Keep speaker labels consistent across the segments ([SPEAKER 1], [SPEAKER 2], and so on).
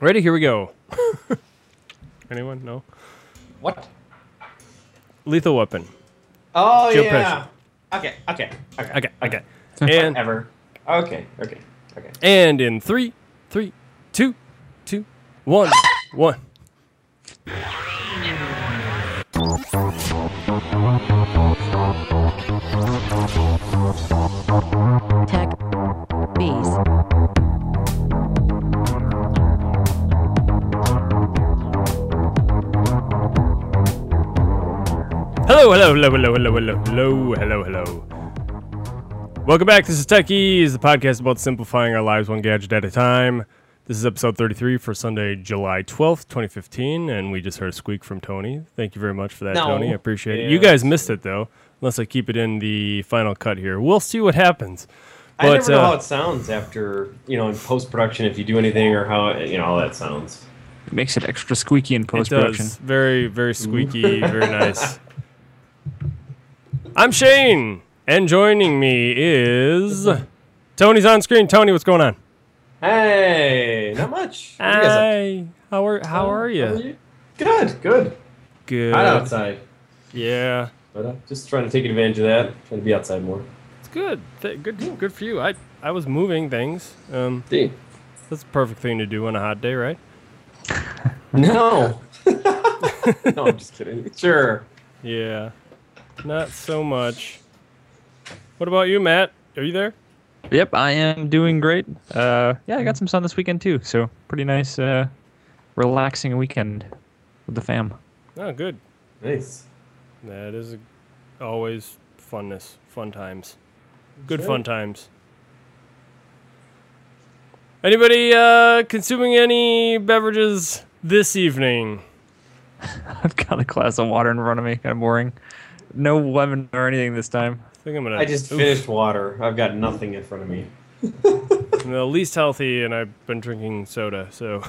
[SPEAKER 1] Ready? Here we go. Anyone? No.
[SPEAKER 2] What?
[SPEAKER 1] Lethal Weapon.
[SPEAKER 2] Oh
[SPEAKER 1] Joe
[SPEAKER 2] yeah. Okay. Okay. Okay.
[SPEAKER 1] Okay. Okay. And
[SPEAKER 2] Ever. Okay. Okay. Okay.
[SPEAKER 1] and in three, three, two, two, one, one.
[SPEAKER 3] Tech Bees.
[SPEAKER 1] Hello, hello, hello, hello, hello, hello, hello, hello, hello. Welcome back. This is Techies, the podcast about simplifying our lives one gadget at a time. This is episode 33 for Sunday, July 12th, 2015, and we just heard a squeak from Tony. Thank you very much for that,
[SPEAKER 2] No.
[SPEAKER 1] Tony. I appreciate it. You guys missed it, though, unless I keep it in the final cut here. We'll see what happens.
[SPEAKER 2] I
[SPEAKER 1] But,
[SPEAKER 2] never know
[SPEAKER 1] uh,
[SPEAKER 2] how it sounds after you know in post production if you do anything or how you know how that sounds.
[SPEAKER 4] It makes it extra squeaky in post production.
[SPEAKER 1] Very, very squeaky, very nice. I'm Shane, and joining me is Tony's on screen. Tony, what's going on?
[SPEAKER 2] Hey, not much. What are you guys.
[SPEAKER 1] How are
[SPEAKER 2] to?
[SPEAKER 1] How are you?
[SPEAKER 2] Good. Good.
[SPEAKER 1] Good.
[SPEAKER 2] Hot outside,
[SPEAKER 1] Yeah,
[SPEAKER 2] but uh, just trying to take advantage of that. Trying to be outside more.
[SPEAKER 1] it's good. Th- good. Good for you. I I was moving things. Um,
[SPEAKER 2] See.
[SPEAKER 1] that's the perfect thing to do on a hot day, right?
[SPEAKER 2] No. no, I'm just kidding. Sure.
[SPEAKER 1] Yeah. Not so much. What about you, Matt? Are you there?
[SPEAKER 4] Yep, I am doing great. Uh, yeah, I got some sun this weekend too, so pretty nice, uh, relaxing weekend with the fam.
[SPEAKER 1] Oh, good.
[SPEAKER 2] Nice.
[SPEAKER 1] That is a, always funness, fun times, good
[SPEAKER 2] Sure.
[SPEAKER 1] fun times. Anybody uh, consuming any beverages this evening?
[SPEAKER 4] I've got a glass of water in front of me, kind of boring. No lemon or anything this time.
[SPEAKER 1] I think I'm gonna.
[SPEAKER 2] I just
[SPEAKER 1] oof,
[SPEAKER 2] finished water. I've got nothing in front of me.
[SPEAKER 1] I'm the least healthy, and I've been drinking soda, so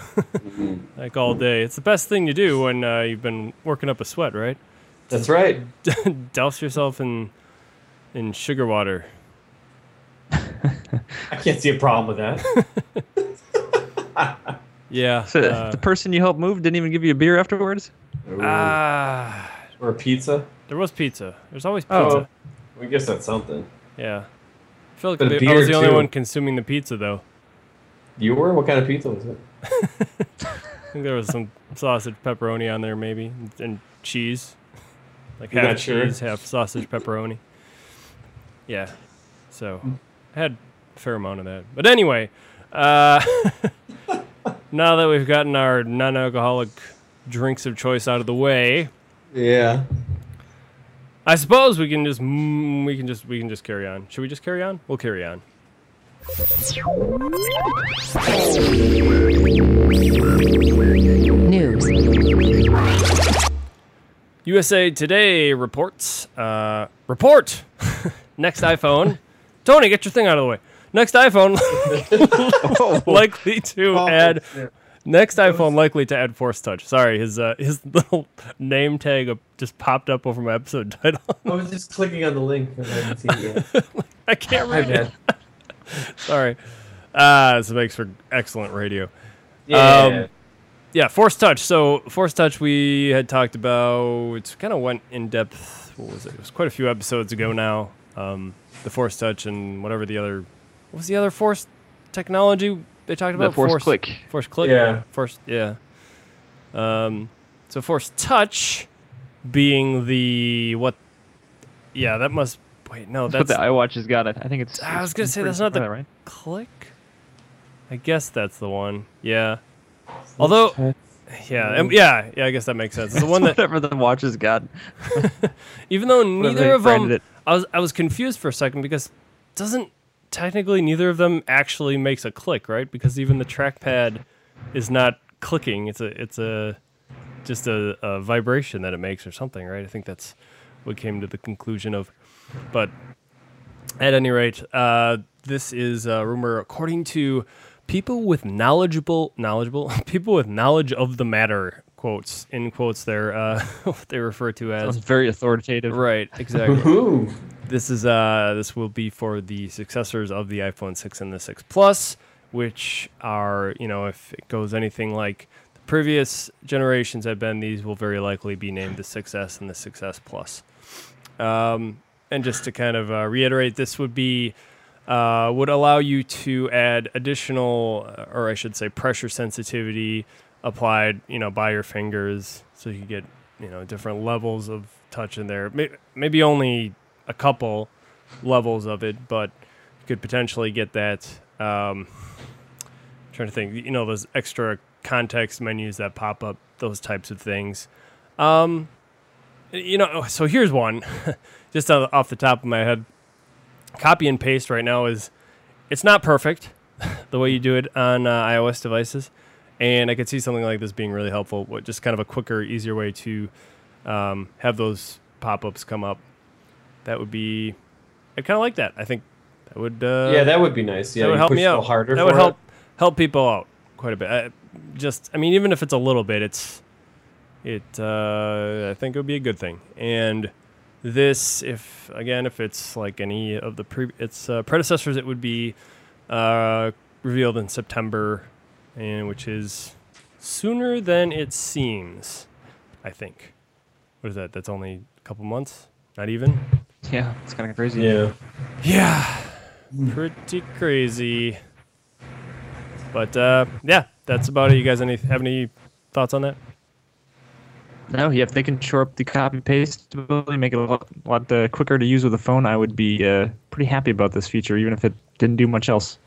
[SPEAKER 1] like all day. It's the best thing to do when uh, you've been working up a sweat, right?
[SPEAKER 2] That's right.
[SPEAKER 1] Douse yourself in in sugar water.
[SPEAKER 2] I can't see a problem with that.
[SPEAKER 1] Yeah.
[SPEAKER 4] So
[SPEAKER 1] uh,
[SPEAKER 4] the person you helped move didn't even give you a beer afterwards.
[SPEAKER 1] Ah,
[SPEAKER 2] or a pizza.
[SPEAKER 1] there was pizza. There's always pizza.
[SPEAKER 2] Oh, I guess that's something.
[SPEAKER 1] Yeah. I feel like the- I was the only
[SPEAKER 2] too.
[SPEAKER 1] one consuming the pizza, though.
[SPEAKER 2] You were? What kind of pizza was it?
[SPEAKER 1] I think there was some sausage pepperoni on there, maybe, and cheese. Like
[SPEAKER 2] You're
[SPEAKER 1] half
[SPEAKER 2] not sure?
[SPEAKER 1] cheese, half sausage pepperoni. Yeah. So I had a fair amount of that. But anyway, uh, now that we've gotten our non-alcoholic drinks of choice out of the way,
[SPEAKER 2] Yeah.
[SPEAKER 1] I suppose we can just mm, we can just we can just carry on. Should we just carry on? We'll carry on.
[SPEAKER 3] News.
[SPEAKER 1] USA Today reports. Uh, report. Next iPhone. Tony, get your thing out of the way. Next iPhone likely to add. Next iPhone likely to add Force Touch. Sorry, his uh, his little name tag just popped up over my episode title.
[SPEAKER 2] I was just clicking on the link because I hadn't seen it yet.
[SPEAKER 1] I can't read it. Sorry. Uh, this makes for excellent radio.
[SPEAKER 2] Yeah.
[SPEAKER 1] Um, Yeah, Force Touch. So Force Touch, we had talked about. It's kind of went in depth. What was it? It was quite a few episodes ago now. Um, the Force Touch and whatever the other. What was the other Force technology they talked about?
[SPEAKER 4] The Force Click.
[SPEAKER 1] Force Click.
[SPEAKER 2] Yeah.
[SPEAKER 1] Force. Yeah. Um, so Force Touch, being the what? Yeah, that must. Wait, no,
[SPEAKER 4] That's,
[SPEAKER 1] that's
[SPEAKER 4] what the iWatch has got. I I think it's.
[SPEAKER 1] I was
[SPEAKER 4] it's
[SPEAKER 1] gonna say that's not the-
[SPEAKER 4] similar, right.
[SPEAKER 1] Click. I guess that's the one. Yeah. Although, yeah, um, yeah, yeah. I guess that makes sense. It's the one that,
[SPEAKER 4] whatever the watch has got.
[SPEAKER 1] even though neither of them,
[SPEAKER 4] it.
[SPEAKER 1] I was, I was confused for a second because doesn't technically neither of them actually makes a click, right? Because even the trackpad is not clicking. It's a, it's a, just a, a vibration that it makes or something, right? I think that's what came to the conclusion of. But at any rate, uh, this is a rumor according to people with knowledgeable, knowledgeable people with knowledge of the matter. Quotes in quotes there, uh, what they refer to
[SPEAKER 4] Sounds
[SPEAKER 1] as
[SPEAKER 4] very authoritative.
[SPEAKER 1] right, exactly.
[SPEAKER 2] Ooh.
[SPEAKER 1] This is uh this will be for the successors of the iPhone 6 and the 6 Plus, which are you know if it goes anything like the previous generations have been, these will very likely be named the 6S and the 6S Plus. Um, and just to kind of uh, reiterate, this would be uh, would allow you to add additional, uh, or I should say, pressure sensitivity applied, you know, by your fingers, so you get you know different levels of touch in there. Maybe only a couple levels of it, but you could potentially get that. Um, trying to think, you know, those extra context menus that pop up, those types of things. Um, you know, so here's one, just off the top of my head. Copy and paste right now is, it's not perfect, the way you do it on uh, iOS devices, and I could see something like this being really helpful. Just kind of a quicker, easier way to um, have those pop-ups come up. That would be, I kind of like that. I think that would. Uh,
[SPEAKER 2] yeah, that would be nice. Yeah,
[SPEAKER 1] that would help
[SPEAKER 2] push
[SPEAKER 1] me out.
[SPEAKER 2] harder.
[SPEAKER 1] that would help
[SPEAKER 2] it.
[SPEAKER 1] help people out quite a bit. I, just, I mean, even if it's a little bit, it's it. Uh, I think it would be a good thing. And this, if again, if it's like any of the pre- its uh, predecessors, it would be uh, revealed in September, and which is sooner than it seems. I think. What is that? That's only a couple months. Not even.
[SPEAKER 4] Yeah, it's kind of crazy.
[SPEAKER 2] Yeah.
[SPEAKER 1] Yeah, pretty crazy. But uh, yeah, that's about it. You guys any have any thoughts on that?
[SPEAKER 4] No, yeah, if they can shore up the copy paste ability, make it a lot, lot uh, quicker to use with a phone, I would be uh, pretty happy about this feature, even if it didn't do much else.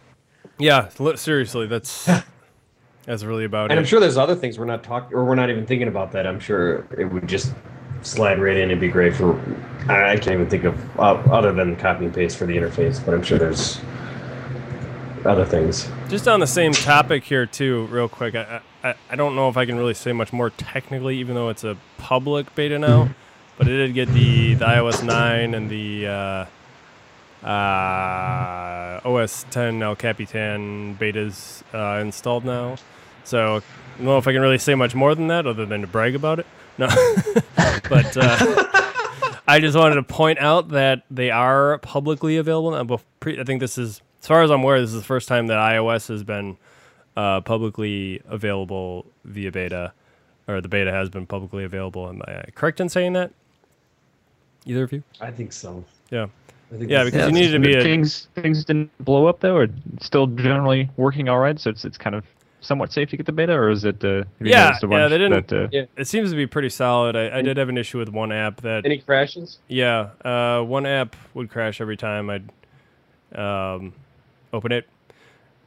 [SPEAKER 1] Yeah, li- seriously, that's that's really about
[SPEAKER 2] And
[SPEAKER 1] it.
[SPEAKER 2] I'm sure there's other things we're not talking, or we're not even thinking about that. I'm sure it would just slide right in It'd be great for. I can't even think of uh, other than copy and paste for the interface, but I'm sure there's other things.
[SPEAKER 1] Just on the same topic here too, real quick. I, I I don't know if I can really say much more technically, even though it's a public beta now. But it did get the, the iOS 9 and the uh, uh, OS 10 El Capitan betas uh, installed now. So I don't know if I can really say much more than that, other than to brag about it. No, but uh, I just wanted to point out that they are publicly available. Now. Bef- pre- I think this is, as far as I'm aware, this is the first time that iOS has been uh, publicly available via beta, or the beta has been publicly available. Am I correct in saying that? Either of you?
[SPEAKER 2] I think so.
[SPEAKER 1] Yeah.
[SPEAKER 2] I think
[SPEAKER 1] Yeah,
[SPEAKER 2] that's-
[SPEAKER 1] because you needed to be a,
[SPEAKER 4] things things didn't blow up though, or still generally working all right. So it's it's kind of somewhat safe to get the beta, or is it? Uh,
[SPEAKER 1] Yeah,
[SPEAKER 4] noticed a
[SPEAKER 1] yeah, they didn't-
[SPEAKER 4] That, uh,
[SPEAKER 2] Yeah.
[SPEAKER 1] it seems to be pretty solid. I, I did have an issue with one app that
[SPEAKER 2] Any crashes?
[SPEAKER 1] Yeah, uh, one app would crash every time I'd um, open it,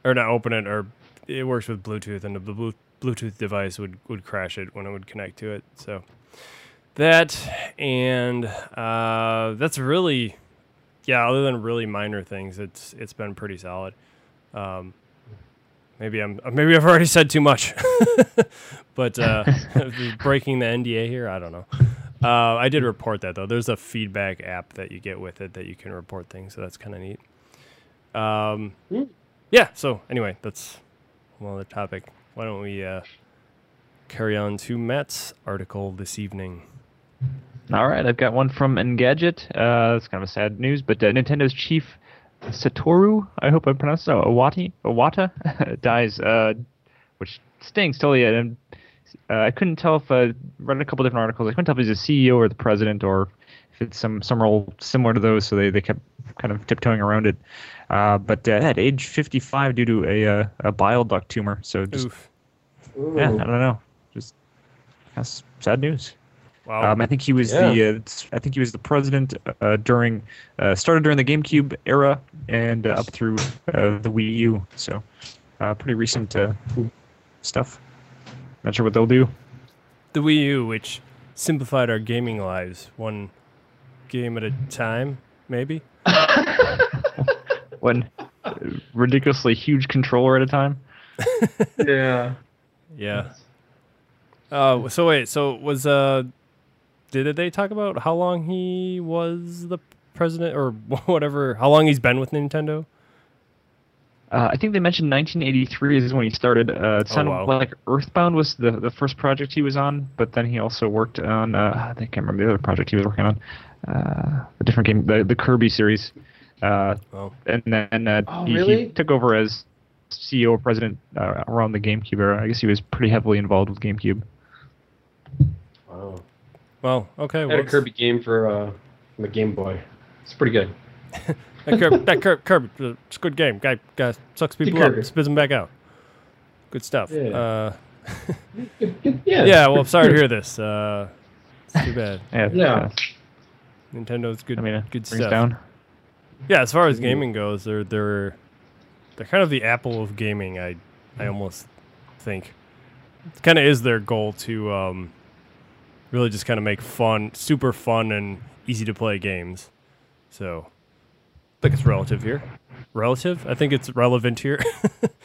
[SPEAKER 1] or not open it, or it works with Bluetooth, and the Blu- Bluetooth device would, would crash it when it would connect to it. So that and uh, that's really, yeah. Other than really minor things, it's it's been pretty solid. Um, maybe I'm maybe I've already said too much, but uh, breaking the NDA here, I don't know. Uh, I did report that though. There's a feedback app that you get with it that you can report things, so that's kind of neat. Um, yeah. So anyway, that's one other topic. Why don't we uh, carry on to Matt's article this evening?
[SPEAKER 4] All right, I've got one from Engadget. Uh, it's kind of a sad news, but uh, Nintendo's chief Satoru, I hope I pronounced it, oh, Iwata, Iwata dies, uh, which stinks totally. And uh, I couldn't tell if I read a couple different articles. I couldn't tell if he's a CEO or the president or if it's some some role similar to those. So they, they kept kind of tiptoeing around it. Uh, but uh, at age 55 due to a uh, a bile duct tumor. So just
[SPEAKER 1] Oof.
[SPEAKER 4] yeah, I don't know, just that's sad news.
[SPEAKER 1] Wow.
[SPEAKER 4] Um, I think he was
[SPEAKER 2] Yeah.
[SPEAKER 4] the uh, I think he was the president uh, during uh, started during the GameCube era and uh, up through uh, the Wii U. So uh, pretty recent uh, stuff. Not sure what they'll do.
[SPEAKER 1] the Wii U, which simplified our gaming lives one game at a time, maybe.
[SPEAKER 4] One uh, ridiculously huge controller at a time.
[SPEAKER 2] Yeah.
[SPEAKER 1] Yeah. Uh, so wait, so was uh, did they talk about how long he was the president or whatever? How long he's been with Nintendo?
[SPEAKER 4] Uh, I think they mentioned 1983 is when he started. Uh, it
[SPEAKER 1] Oh,
[SPEAKER 4] sounded
[SPEAKER 1] wow.
[SPEAKER 4] like Earthbound was the, the first project he was on, but then he also worked on uh, I think I can't remember the other project he was working on, uh, a different game, the, the Kirby series. Uh,
[SPEAKER 1] Oh,
[SPEAKER 4] and then uh,
[SPEAKER 2] Oh,
[SPEAKER 4] he, he took over as CEO or president uh, around the GameCube era. I guess he was pretty heavily involved with GameCube.
[SPEAKER 2] Wow.
[SPEAKER 1] Well, okay.
[SPEAKER 2] I
[SPEAKER 1] Well,
[SPEAKER 2] had a Kirby game for uh, my Game Boy. It's pretty good.
[SPEAKER 1] that Kirby, that Kirby, Kirby uh, it's a good game. Guy, guy sucks people up, spits them back out. Good stuff.
[SPEAKER 2] Yeah.
[SPEAKER 1] Uh,
[SPEAKER 2] Good- good- Yeah.
[SPEAKER 1] yeah. Well, I'm sorry to hear this. Uh, it's too bad.
[SPEAKER 4] Yeah.
[SPEAKER 2] Yeah.
[SPEAKER 1] Nintendo's good.
[SPEAKER 4] I mean, it
[SPEAKER 1] good stuff.
[SPEAKER 4] down.
[SPEAKER 1] Yeah, as far as gaming goes, they're they're they're kind of the Apple of gaming. I I almost think it kind of is their goal to um, really just kind of make fun, super fun and easy to play games. So I think it's relative here. Relative? I think it's relevant here.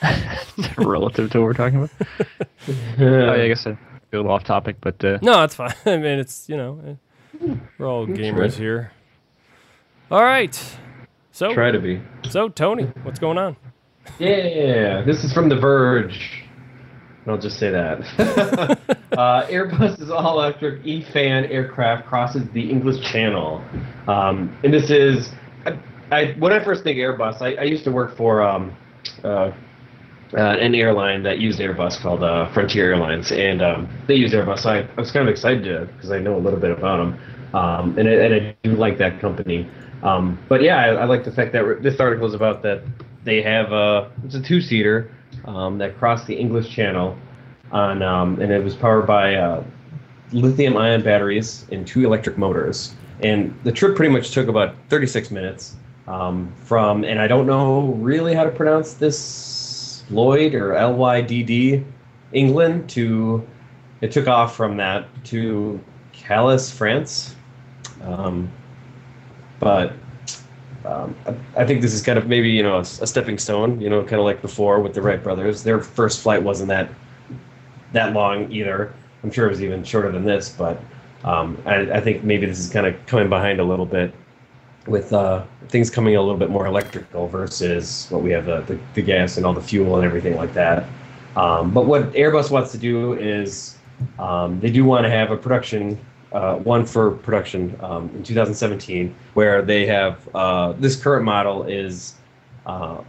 [SPEAKER 4] relative to what we're talking about. Oh, yeah, I guess a little off topic, but uh,
[SPEAKER 1] no, it's fine. I mean, it's you know, eh, we're all gamers here. All right. So
[SPEAKER 2] Try to be.
[SPEAKER 1] so Tony, what's going on?
[SPEAKER 2] Yeah, this is from The Verge. I'll just say that. uh, Airbus's all-electric E-fan aircraft crosses the English Channel, um, and this is. I, I when I first think Airbus, I, I used to work for um, uh, uh, an airline that used Airbus called uh, Frontier Airlines, and um, they use Airbus. So I, I was kind of excited because I know a little bit about them, um, and, I, and I do like that company. Um, but yeah, I, like the fact that this article is about that they have it's a two seater um, that crossed the English Channel on um, and it was powered by uh, lithium ion batteries and two electric motors. And the trip pretty much took about 36 minutes um, from and I don't know really how to pronounce this Lloyd or L Y D D England to it took off from that to Calais, France. Um, but um, I, I think this is kind of maybe you know a, a stepping stone. You know, kind of like before with the Wright brothers. Their first flight wasn't that that long either. I'm sure it was even shorter than this, but um, I, I think maybe this is kind of coming behind a little bit with uh, things coming a little bit more electrical versus what we have the, the, the gas and all the fuel and everything like that. Um, but what Airbus wants to do is um, they do want to have a production uh, one for production um, in 2017, where they have uh, this current model is uh,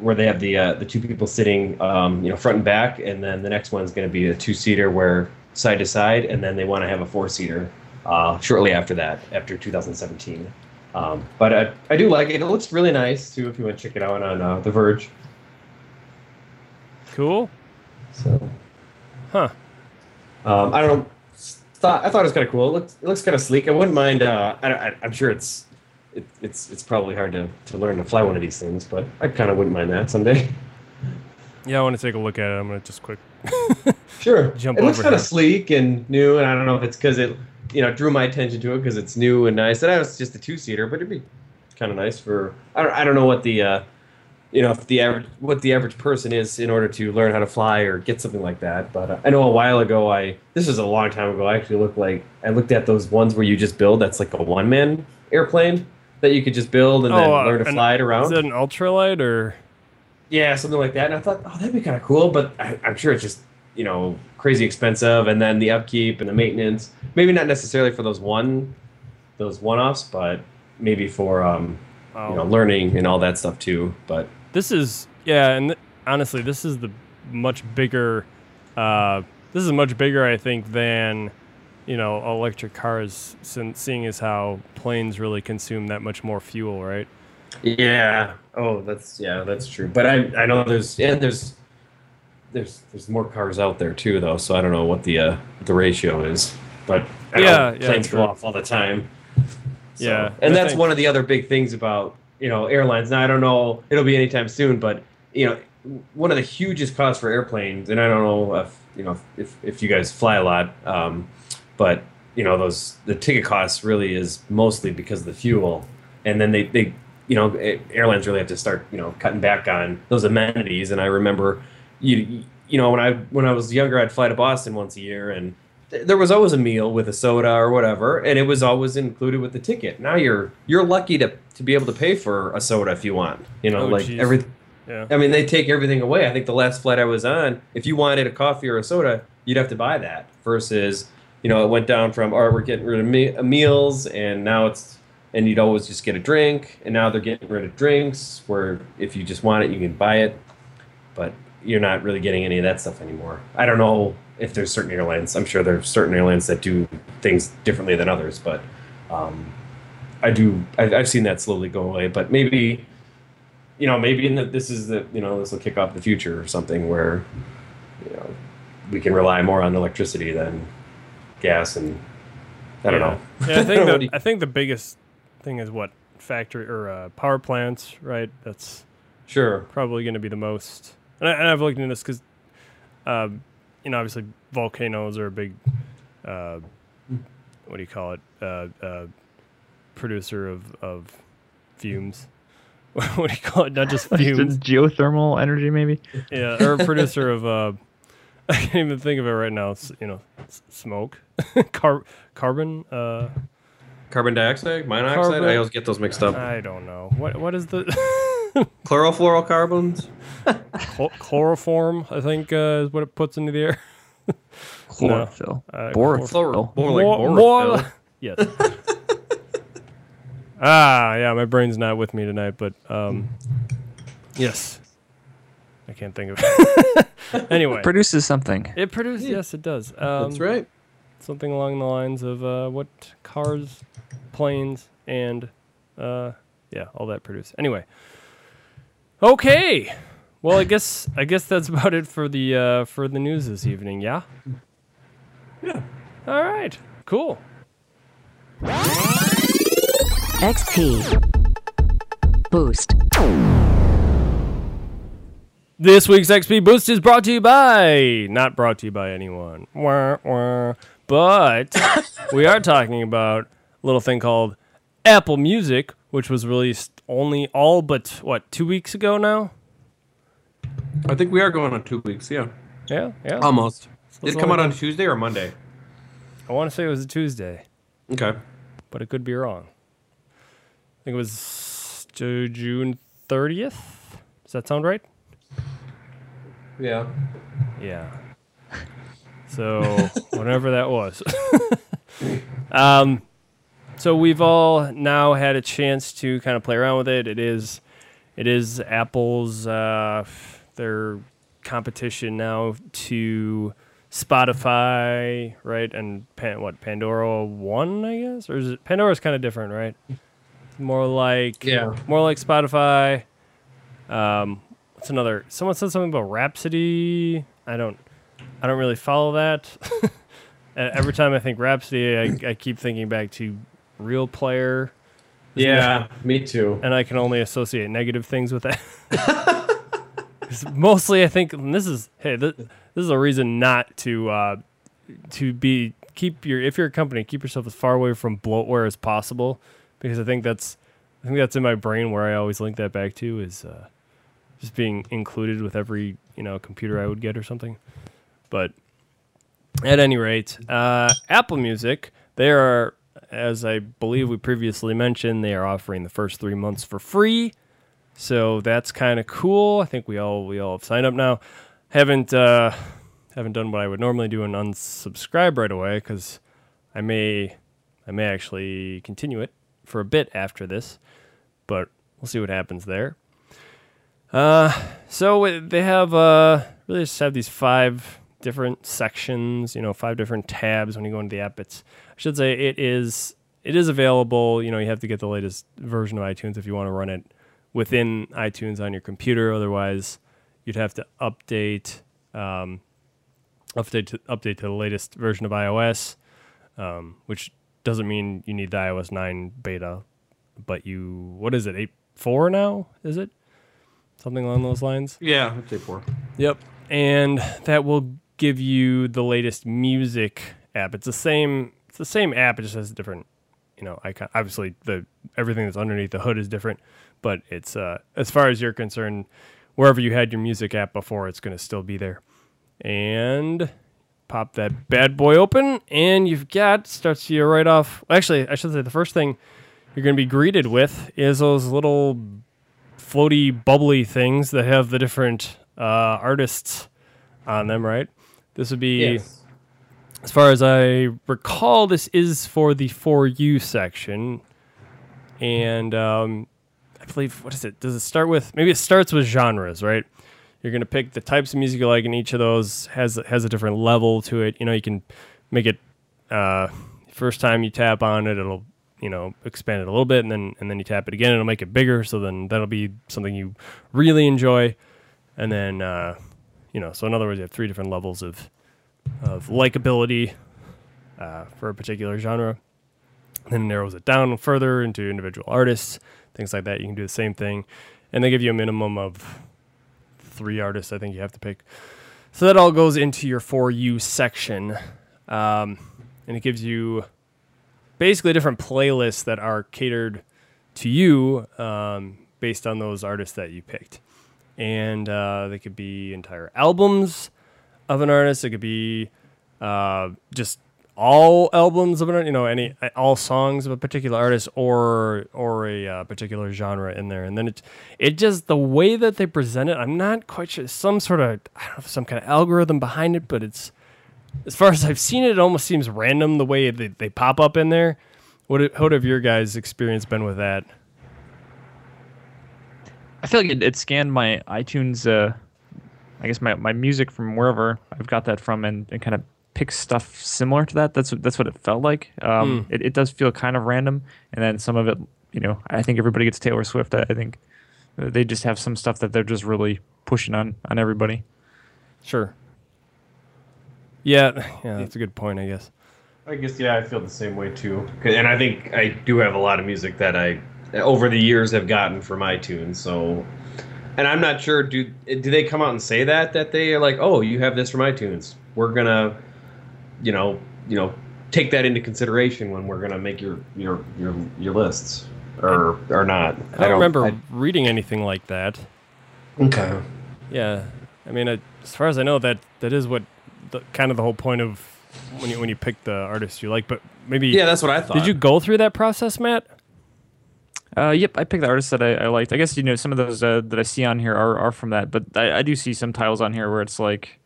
[SPEAKER 2] where they have the uh, the two people sitting, um, you know, front and back, and then the next one is going to be a two seater where side to side, and then they want to have a four seater uh, shortly after that, after 2017. Um, but I, I do like it. It looks really nice too. If you want to check it out on uh, The Verge.
[SPEAKER 1] Cool.
[SPEAKER 2] So
[SPEAKER 1] Huh.
[SPEAKER 2] Um, I don't know. Thought I thought it was kind of cool. It looks it looks kind of sleek. I wouldn't mind. Uh, I, I, I'm sure it's it, it's it's probably hard to, to learn to fly one of these things, but I kind of wouldn't mind that someday.
[SPEAKER 1] Yeah, I want to take a look at it. I'm gonna just quick.
[SPEAKER 2] Sure.
[SPEAKER 1] Jump
[SPEAKER 2] it looks kind of sleek and new, and I don't know if it's because it you know drew my attention to it because it's new and nice. And I was just a two seater, but it'd be kind of nice for I don't I don't know what the uh, you know if the average what the average person is in order to learn how to fly or get something like that. But uh, I know a while ago I this was a long time ago. I actually looked like I looked at those ones where you just build that's like a one man airplane that you could just build and then
[SPEAKER 1] uh,
[SPEAKER 2] learn to
[SPEAKER 1] an-
[SPEAKER 2] fly it around.
[SPEAKER 1] Is it an ultralight or?
[SPEAKER 2] Yeah, something like that. And I thought, oh, that'd be kind of cool, but I, I'm sure it's just, you know, crazy expensive, and then the upkeep and the maintenance. Maybe not necessarily for those one, those one-offs, but maybe for, um,
[SPEAKER 1] Oh.
[SPEAKER 2] you know, learning and all that stuff too. But
[SPEAKER 1] This is yeah, and th- honestly, this is the much bigger. Uh, this is much bigger, I think, than you know electric cars. Since seeing as how planes really consume that much more fuel, right?
[SPEAKER 2] yeah, oh, that's yeah, that's true. But I, I know there's and there's, there's there's more cars out there too, though. So I don't know what the uh, the ratio is, but I know
[SPEAKER 1] Yeah, yeah,
[SPEAKER 2] planes go off all the time. So-
[SPEAKER 1] Yeah,
[SPEAKER 2] and that's one of the other big things about you know airlines. Now I don't know it'll be anytime soon, but you know one of the hugest costs for airplanes, and I don't know if you know if if you guys fly a lot, um, but you know those the ticket costs really is mostly because of the fuel, and then they they you know airlines really have to start you know cutting back on those amenities. And I remember you you know when I when I was younger, I'd fly to Boston once a year and there was always a meal with a soda or whatever, and it was always included with the ticket. Now you're you're lucky to to be able to pay for a soda if you want. You know,
[SPEAKER 1] Oh,
[SPEAKER 2] like
[SPEAKER 1] geez.
[SPEAKER 2] every.
[SPEAKER 1] Yeah.
[SPEAKER 2] I mean, they take everything away. I think the last flight I was on, if you wanted a coffee or a soda, you'd have to buy that. Versus, you know, it went down from, all right, we're getting rid of me- uh, meals, and now it's, and you'd always just get a drink, and now they're getting rid of drinks. Where if you just want it, you can buy it. but you're not really getting any of that stuff anymore. I don't know if there's certain airlines. I'm sure there's certain airlines that do things differently than others, but um, I do. I, I've seen that slowly go away. But maybe, you know, maybe in the, this is the you know this will kick off the future or something where, you know, we can rely more on electricity than gas and I don't know.
[SPEAKER 1] Yeah, I think the, I think the biggest thing is what factory or uh, power plants, right? That's
[SPEAKER 2] Sure.
[SPEAKER 1] probably going to be the most. And, I, and I've looked into this because, um, you know, obviously volcanoes are a big, uh, what do you call it, uh, uh, producer of of fumes. what do you call it? Not just fumes.
[SPEAKER 4] geothermal energy, maybe.
[SPEAKER 1] yeah, or a producer of. Uh, I can't even think of it right now. It's, you know, s- smoke, Car- carbon. Uh,
[SPEAKER 2] Carbon dioxide, monoxide.
[SPEAKER 1] Carbon-
[SPEAKER 2] I always get those mixed up.
[SPEAKER 1] I don't know what. What is the
[SPEAKER 2] Chlorofluorocarbons.
[SPEAKER 1] Chl- chloroform? I think uh, is what it puts into the air.
[SPEAKER 4] Chlorophyll.
[SPEAKER 1] Uh,
[SPEAKER 4] Borophyll.
[SPEAKER 2] More like
[SPEAKER 1] More-
[SPEAKER 2] borophyll.
[SPEAKER 1] yes. ah, yeah. My brain's not with me tonight, but um, yes. I can't think of it. anyway,
[SPEAKER 4] Produces something.
[SPEAKER 1] it produces. Yes, it does. Um,
[SPEAKER 2] That's right.
[SPEAKER 1] Something along the lines of uh, what cars, planes, and uh, yeah, all that produce. Anyway. Okay. Well, I guess I guess that's about it for the uh, for the news this evening. Yeah.
[SPEAKER 2] Yeah.
[SPEAKER 1] All right. Cool.
[SPEAKER 3] XP. Boost.
[SPEAKER 1] This week's XP Boost is brought to you by, not brought to you by anyone, Wah, wah. but we are talking about a little thing called Apple Music, which was released only all but, what, two weeks ago now?
[SPEAKER 2] I think we are going on two weeks. Yeah.
[SPEAKER 1] Yeah, yeah.
[SPEAKER 2] Almost. Did it come out on Tuesday or Monday?
[SPEAKER 1] I want to say it was a Tuesday,
[SPEAKER 2] Okay.
[SPEAKER 1] but it could be wrong. I think it was June 30th. Does that sound right?
[SPEAKER 2] Yeah.
[SPEAKER 1] Yeah. So whatever that was. um, so we've all now had a chance to kind of play around with it. It is, it is Apple's uh, their competition now to Spotify, right? And Pan, what Pandora One, I guess, or is it Pandora's kind of different, right? More like
[SPEAKER 2] Yeah.
[SPEAKER 1] more like Spotify. Um, what's another? Someone said something about Rhapsody. I don't, I don't really follow that. Every time I think Rhapsody, I, I keep thinking back to Real Player,
[SPEAKER 2] Yeah. Me too.
[SPEAKER 1] and I can only associate negative things with that. 'Cause mostly, I think and this is hey, this, this is a reason not to uh, to be keep your if you're a company, keep yourself as far away from bloatware as possible, because I think that's I think that's in my brain where I always link that back to is uh, just being included with every you know computer I would get or something. But at any rate, uh, Apple Music they are as I believe we previously mentioned they are offering the first three months for free. So that's kind of cool. I think we all we all have signed up now. Haven't uh, haven't done what I would normally do and unsubscribe right away because I may I may actually continue it for a bit after this, but we'll see what happens there. Uh, so they have uh really just have these five different sections, you know, five different tabs when you go into the app. It's I should say it is it is available. You know, you have to get the latest version of iTunes if you want to run it within iTunes on your computer. Otherwise, you'd have to update um, update to, update to the latest version of iOS, um, which doesn't mean you need the iOS nine beta, but you what is it eight four now? Is it something along those lines?
[SPEAKER 2] Yeah. I'd say four.
[SPEAKER 1] Yep. And that will give you the latest music app. It's the same it's the same app, it just has a different, you know, icon. Obviously the everything that's underneath the hood is different, but it's uh as far as you're concerned, wherever you had your music app before, it's gonna still be there. And pop that bad boy open and you've got starts you right off actually I should say the first thing you're gonna be greeted with is those little floaty, bubbly things that have the different uh, artists on them, right? This would be,
[SPEAKER 2] Yes.
[SPEAKER 1] as far as I recall, this is for the For You section. And um, I believe, what is it? Does it start with, maybe it starts with genres, right? You're gonna pick the types of music you like, and each of those has has a different level to it. You know, you can make it uh, first time you tap on it, it'll you know expand it a little bit, and then and then you tap it again, it'll make it bigger. So then that'll be something you really enjoy, and then uh, you know. So in other words, you have three different levels of of likability uh, for a particular genre. Then narrows it down further into individual artists, things like that. You can do the same thing, and they give you a minimum of three artists. I think you have to pick. So that all goes into your for you section, um, and it gives you basically different playlists that are catered to you um, based on those artists that you picked, and uh, they could be entire albums of an artist. It could be uh, just all albums of an you know any all songs of a particular artist or or a uh, particular genre in there. And then it it just the way that they present it i'm not quite sure. Some sort of i don't know some kind of algorithm behind it but it's as far as i've seen it it almost seems random the way they, they pop up in there. What what have your guys experience been with that
[SPEAKER 4] I feel like it, it scanned my iTunes, uh, I guess my, my music from wherever I've got that from, and, and kind of pick stuff similar to that. That's what- that's what it felt like. Um, it, it does feel kind of random, and then some of it, you know, I think everybody gets Taylor Swift. I, I think they just have some stuff that they're just really pushing on on everybody.
[SPEAKER 1] sure yeah yeah that's a good point i guess
[SPEAKER 2] I guess yeah, I feel the same way too. And I think I do have a lot of music that I over the years have gotten from iTunes. So, and I'm not sure do do they come out and say that that they are like, oh, you have this from iTunes. We're gonna, you know, you know, take that into consideration when we're gonna make your your your your lists or or not.
[SPEAKER 1] i don't remember reading anything like that
[SPEAKER 2] okay.
[SPEAKER 1] Yeah, I mean, I, as far as I know, that that is what the kind of the whole point of when you when you pick the artist you like. But maybe
[SPEAKER 2] Yeah, that's what I thought.
[SPEAKER 1] did you go through that process, Matt?
[SPEAKER 4] Uh, yep, I picked the artists that I, I liked. I guess you know some of those uh, that I see on here are, are from that, but I, I do see some titles on here where it's like,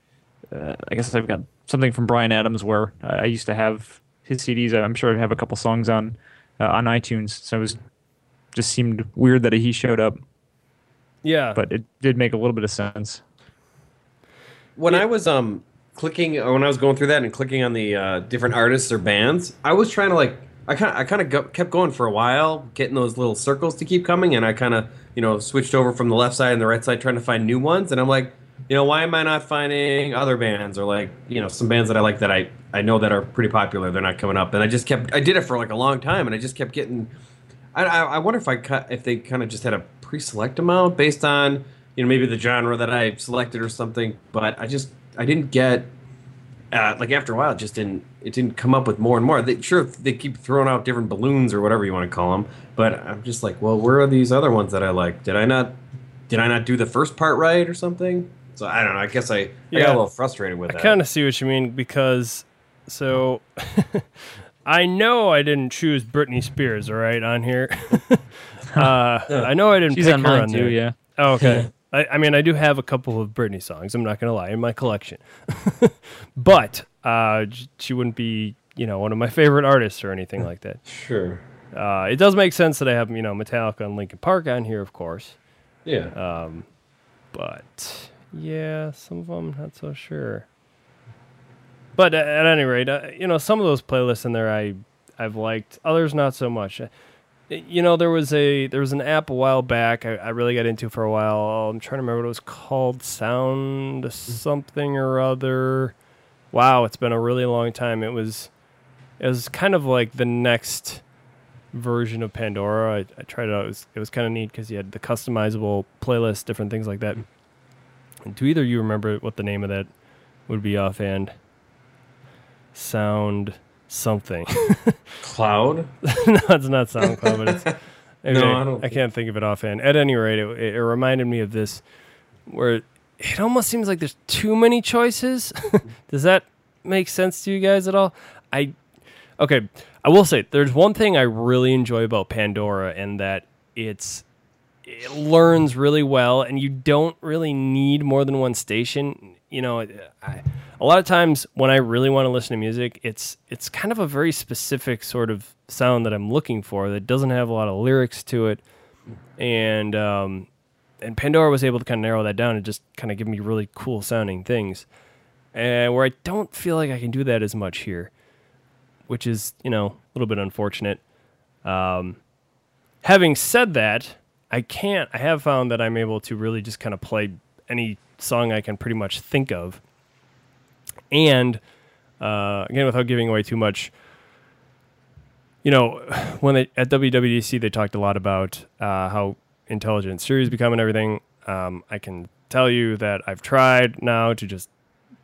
[SPEAKER 4] uh, I guess I've got something from Bryan Adams where I, I used to have his CDs. I'm sure I have a couple songs on uh, on iTunes, so it was just seemed weird that he showed up,
[SPEAKER 1] Yeah,
[SPEAKER 4] but it did make a little bit of sense.
[SPEAKER 2] when I was um clicking when I was going through that and clicking on the uh, different artists or bands, I was trying to like I kind I kind of kept going for a while, getting those little circles to keep coming, and I kind of you know switched over from the left side and the right side trying to find new ones, and I'm like, you know, why am I not finding other bands or like you know some bands that I like that I I know that are pretty popular, they're not coming up, and I just kept I did it for like a long time, and I just kept getting. I, I I wonder if I cut if they kind of just had a pre-select amount based on you know maybe the genre that I selected or something, but I just I didn't get uh, like after a while it just didn't it didn't come up with more and more. They, sure they keep throwing out different balloons or whatever you want to call them, but I'm just like, well, where are these other ones that I like? Did I not did I not do the first part right or something? So I don't know. I guess I, I
[SPEAKER 1] Yeah.
[SPEAKER 2] got a little frustrated with
[SPEAKER 1] I
[SPEAKER 2] that.
[SPEAKER 1] I kind of see what you mean because so I know I didn't choose Britney Spears, all right, on here. uh, I know I didn't
[SPEAKER 4] She's
[SPEAKER 1] pick
[SPEAKER 4] on
[SPEAKER 1] her
[SPEAKER 4] mine
[SPEAKER 1] on
[SPEAKER 4] too,
[SPEAKER 1] there.
[SPEAKER 4] yeah.
[SPEAKER 1] Oh, okay. I, I mean, I do have a couple of Britney songs. I'm not gonna lie, in my collection, but uh, she wouldn't be, you know, one of my favorite artists or anything like that.
[SPEAKER 2] sure.
[SPEAKER 1] Uh, it does make sense that I have, you know, Metallica and Linkin Park on here, of course.
[SPEAKER 2] Yeah.
[SPEAKER 1] Uh, But yeah, some of them not so sure. But at any rate, uh, you know, some of those playlists in there I I've liked, others not so much. You know, there was a there was an app a while back I, I really got into for a while. I'm trying to remember what it was called, Sound mm-hmm. something or other. Wow, it's been a really long time. It was it was kind of like the next version of Pandora. I, I tried it out. It was, it was kind of neat because you had the customizable playlist, different things like that. Mm. And do either of you remember what the name of that would be offhand? Sound something.
[SPEAKER 2] Cloud.
[SPEAKER 1] no, it's not SoundCloud, but it's.
[SPEAKER 2] No,
[SPEAKER 1] okay,
[SPEAKER 2] I don't
[SPEAKER 1] I can't think of it offhand. At any rate, it, it reminded me of this, where it almost seems like there's too many choices. Does that make sense to you guys at all? I okay. I will say there's one thing I really enjoy about Pandora, and that it's it learns really well, and you don't really need more than one station. You know, I, a lot of times when I really want to listen to music, it's it's kind of a very specific sort of sound that I'm looking for that doesn't have a lot of lyrics to it, and um, and Pandora was able to kind of narrow that down and just kind of give me really cool sounding things. And where I don't feel like I can do that as much here, which is, you know, a little bit unfortunate. Um, having said that, I can't, I have found that I'm able to really just kind of play any song I can pretty much think of. And uh, again, without giving away too much, you know, when they at WWDC they talked a lot about uh, how intelligent Siri's become and everything. Um, I can tell you that I've tried now to just,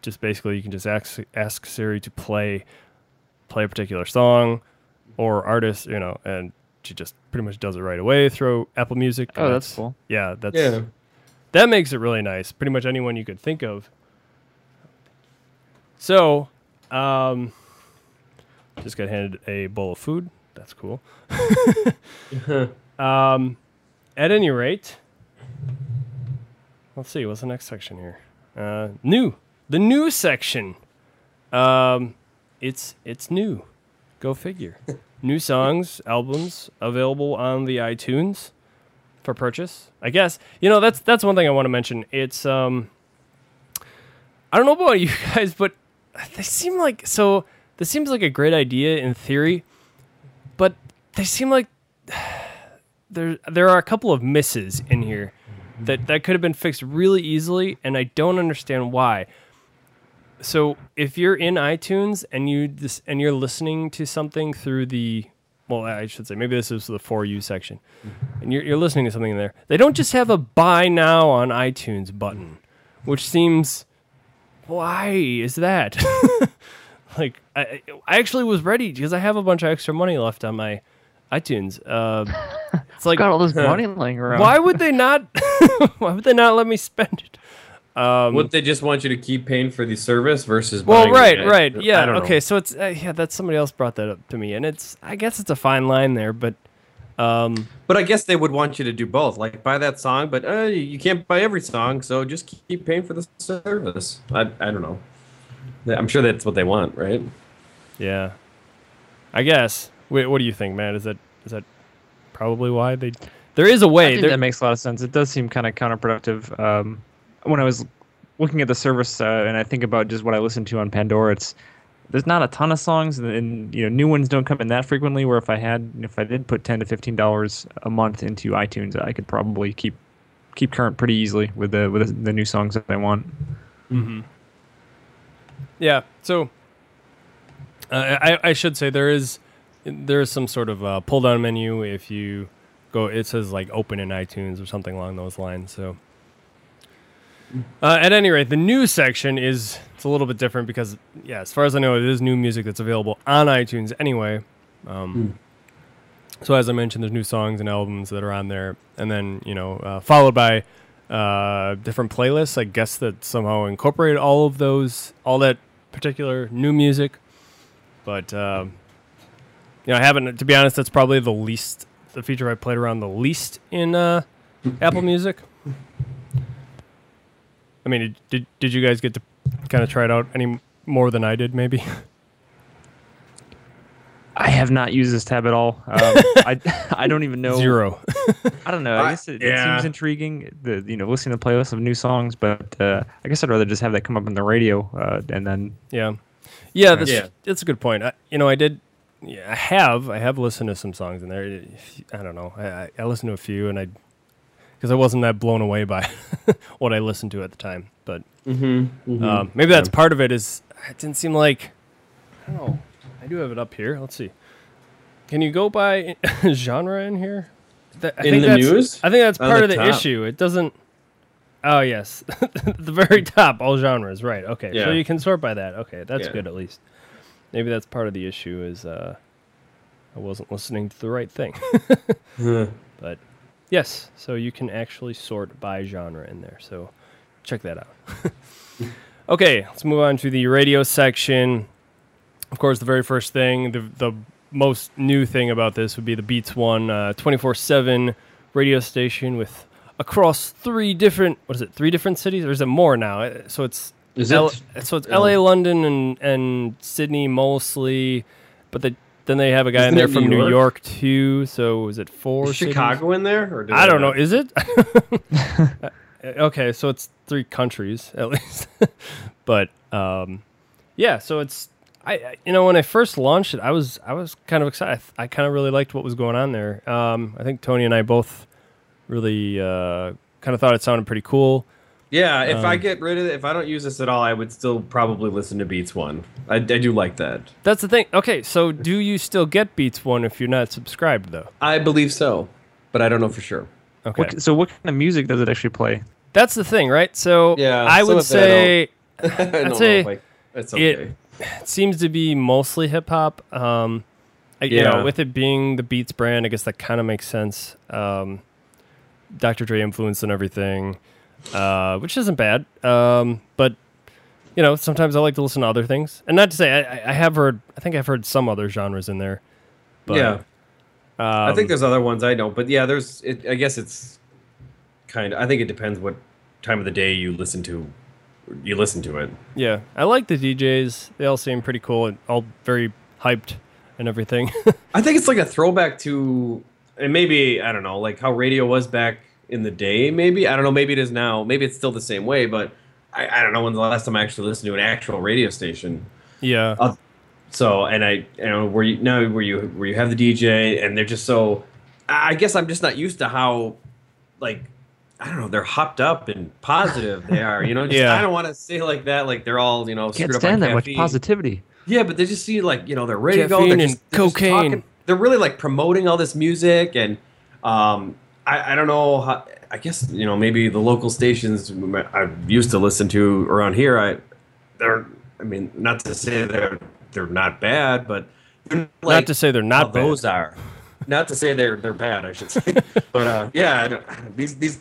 [SPEAKER 1] just basically you can just ask ask Siri to play, play a particular song, or artist, you know, and she just pretty much does it right away through Apple Music.
[SPEAKER 4] Oh,
[SPEAKER 1] and
[SPEAKER 4] that's cool.
[SPEAKER 1] Yeah, that's
[SPEAKER 2] Yeah.
[SPEAKER 1] That makes it really nice. Pretty much anyone you could think of. So, um, just got handed a bowl of food. That's cool. um, at any rate, let's see. What's the next section here? Uh, new. The new section. Um, it's it's new. Go figure. new songs, albums available on the iTunes for purchase. I guess you know that's that's one thing I want to mention. It's um, I don't know about you guys, but they seem like so. This seems like a great idea in theory, but they seem like there there are a couple of misses in here that that could have been fixed really easily, and I don't understand why. So if you're in iTunes and you this and you're listening to something through the well, I should say maybe this is the for you section, and you're, you're listening to something in there. They don't just have a buy now on iTunes button, which seems why is that? like I, I actually was ready because I have a bunch of extra money left on my iTunes. Uh, it's like
[SPEAKER 4] Got all this money laying around.
[SPEAKER 1] why would they not? why would they not let me spend it? Um,
[SPEAKER 2] Would they just want you to keep paying for the service versus?
[SPEAKER 1] well,
[SPEAKER 2] buying
[SPEAKER 1] right,
[SPEAKER 2] it?
[SPEAKER 1] right, yeah,
[SPEAKER 2] don't know.
[SPEAKER 1] okay. So it's uh, yeah, that's somebody else brought that up to me, and it's I guess it's a fine line there, but um,
[SPEAKER 2] But I guess they would want you to do both, like buy that song, but uh, you can't buy every song, so just keep paying for the service. I, I don't know. I'm sure that's what they want, right?
[SPEAKER 1] yeah, I guess. Wait, what do you think, man? Is that is that probably why they? There is a way.
[SPEAKER 4] think
[SPEAKER 1] There,
[SPEAKER 4] that makes a lot of sense. It does seem kind of counterproductive. Um, when I was looking at the service uh, and I think about just what I listen to on Pandora, it's there's not a ton of songs, and, and you know new ones don't come in that frequently. Where if I had, if I did put ten to fifteen dollars a month into iTunes, I could probably keep keep current pretty easily with the with the, new songs that I want. Hmm.
[SPEAKER 1] Yeah. So uh, I, I should say there is there is some sort of uh, pull down menu if you go. It says like open in iTunes or something along those lines. So uh, at any rate, the new section is it's a little bit different because yeah, as far as I know, it is new music that's available on iTunes anyway. Um, So as I mentioned, there's new songs and albums that are on there, and then you know uh, followed by uh, different playlists. I guess that somehow incorporate all of those, all that particular new music. But um, you know, I haven't. To be honest, that's probably the least the feature I played around the least in uh, Apple Music. I mean, did, did did you guys get to kind of try it out any more than I did? Maybe.
[SPEAKER 4] I have not used this tab at all. Um, I I don't even know
[SPEAKER 1] Zero.
[SPEAKER 4] I don't know. I
[SPEAKER 2] I-
[SPEAKER 4] guess it, it seems intriguing. The you know listening to playlists of new songs, but uh, I guess I'd rather just have that come up on the radio uh, and then
[SPEAKER 1] Yeah, yeah, that's
[SPEAKER 2] Yeah.
[SPEAKER 1] that's a good point. I, you know, I did. Yeah, I have. I have listened to some songs in there. I don't know. I, I, I listened to a few, and I because I wasn't that blown away by what I listened to at the time. But
[SPEAKER 2] Mm-hmm.
[SPEAKER 1] um, maybe that's part of it. Is it didn't seem like I don't know. I do have it up here. Let's see. Can you go by genre in here? That- I
[SPEAKER 2] In
[SPEAKER 1] think
[SPEAKER 2] the
[SPEAKER 1] that's-
[SPEAKER 2] news?
[SPEAKER 1] I think that's part
[SPEAKER 2] the
[SPEAKER 1] of the
[SPEAKER 2] top.
[SPEAKER 1] issue. It doesn't. Oh yes, the very top, all genres. Right. Okay.
[SPEAKER 2] Yeah.
[SPEAKER 1] So you can sort by that. Okay, that's
[SPEAKER 2] Yeah.
[SPEAKER 1] good at least. Maybe that's part of the issue. Is uh, I wasn't listening to the right thing. but yes, so you can actually sort by genre in there. So check that out. okay, let's move on to the radio section. Of course, the very first thing, the the most new thing about this would be the Beats One twenty four seven radio station with across three different what is it three different cities or is it more now? Uh, So it's
[SPEAKER 2] Is
[SPEAKER 1] L-
[SPEAKER 2] it?
[SPEAKER 1] so it's
[SPEAKER 2] Oh.
[SPEAKER 1] L.A., London, and and Sydney mostly, but the then they have a guy in
[SPEAKER 2] Isn't
[SPEAKER 1] there from
[SPEAKER 2] New
[SPEAKER 1] New York?
[SPEAKER 2] York?
[SPEAKER 1] too. So is it four?
[SPEAKER 2] Is? Chicago in there? Or
[SPEAKER 1] I don't know. Is it? okay, so it's three countries at least. but um, yeah, so it's I I- you know when I first launched it, I was I was kind of excited. I, kind of really liked what was going on there. Um, I think Tony and I both really uh, kind of thought it sounded pretty cool.
[SPEAKER 2] Yeah, if I
[SPEAKER 1] Um,
[SPEAKER 2] get rid of it, if I don't use this at all, I would still probably listen to Beats One. I, I do like that.
[SPEAKER 1] That's the thing. Okay, so do you still get Beats One if you're not subscribed though?
[SPEAKER 2] I believe so, but I don't know for sure.
[SPEAKER 1] Okay,
[SPEAKER 4] What, so what kind of music does it actually play?
[SPEAKER 1] that's the thing, right? So
[SPEAKER 2] Yeah,
[SPEAKER 1] I would
[SPEAKER 2] of I
[SPEAKER 1] say.
[SPEAKER 2] I don't
[SPEAKER 1] say
[SPEAKER 2] know if I- it's
[SPEAKER 1] it-
[SPEAKER 2] okay.
[SPEAKER 1] it seems to be mostly hip hop. Um, I- you know,
[SPEAKER 2] Yeah.
[SPEAKER 1] with it being the Beats brand, I guess that kind of makes sense. Um, Dr. Dre influence and everything, uh, which isn't bad. Um, but you know, sometimes I like to listen to other things, and not to say I, I- have heard. I think I've heard some other genres in there. But,
[SPEAKER 2] yeah,
[SPEAKER 1] um,
[SPEAKER 2] I think there's other ones I know, but yeah, there's. It, I guess it's kind of. I think it depends what time of the day you listen to. You listen to it.
[SPEAKER 1] yeah, I like the DJs. They all seem pretty cool and all very hyped and everything.
[SPEAKER 2] I think it's like a throwback to, and maybe I don't know, like how radio was back in the day. Maybe I don't know. Maybe it is now. Maybe it's still the same way, but I, I don't know when the last time I actually listened to an actual radio station.
[SPEAKER 1] yeah,
[SPEAKER 2] Uh, So and I you know where you now where you where you have the DJ and they're just so. I guess I'm just not used to how, like. I don't know. They're hopped up and positive. They are, you know. Just,
[SPEAKER 1] Yeah.
[SPEAKER 2] I don't want to say like that. Like they're all, you know,
[SPEAKER 4] Can't
[SPEAKER 2] screwed
[SPEAKER 4] stand
[SPEAKER 2] on
[SPEAKER 4] that much positivity.
[SPEAKER 2] Yeah, but they just see like you know they're ready to go. They're
[SPEAKER 1] and
[SPEAKER 2] just, they're
[SPEAKER 1] cocaine.
[SPEAKER 2] talking- they're really like promoting all this music, and um, I, I don't know. How, I guess you know maybe the local stations I used to listen to around here. I they're. I mean, not to say they're they're not bad, but like
[SPEAKER 1] not to say they're not bad.
[SPEAKER 2] those are. Not to say they're they're bad, I should say. but uh, yeah, I don't- these these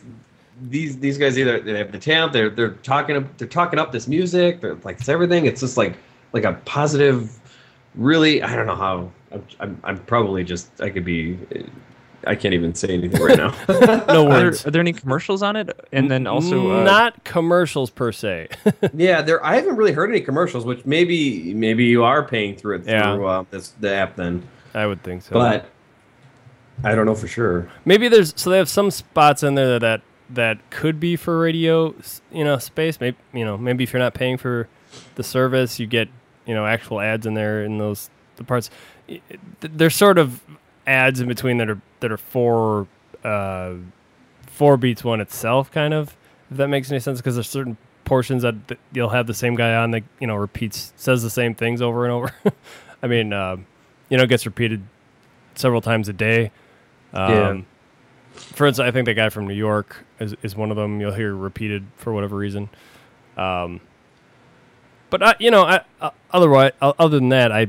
[SPEAKER 2] these these guys either they have the talent, they're they're talking up they're talking up this music, they're like it's everything. It's just like like a positive. Really, I don't know how. I'm I'm, I'm probably just I could be. I can't even say anything right now.
[SPEAKER 1] No
[SPEAKER 4] Are there,
[SPEAKER 1] words.
[SPEAKER 4] are there any commercials on it? And then also, uh,
[SPEAKER 1] not commercials per se.
[SPEAKER 2] yeah, there. I haven't really heard any commercials, which maybe maybe you are paying through it
[SPEAKER 1] Yeah.
[SPEAKER 2] through uh, this the app then,
[SPEAKER 1] I would think so.
[SPEAKER 2] but I don't know for sure.
[SPEAKER 1] maybe there's so they have some spots in there that that could be for radio, you know, space. Maybe you know, maybe if you're not paying for the service, you get you know actual ads in there in those the parts. They're sort of ads in between that are that are for uh, for Beats One itself, kind of. If that makes any sense, because there's certain portions that th- you'll have the same guy on that you know repeats says the same things over and over. I mean, um, you know, it gets repeated several times a day. Um,
[SPEAKER 2] Yeah.
[SPEAKER 1] For instance, I think the guy from New York is, is one of them. You'll hear repeated for whatever reason. Um, but I, you know, I, uh, otherwise, other than that, I,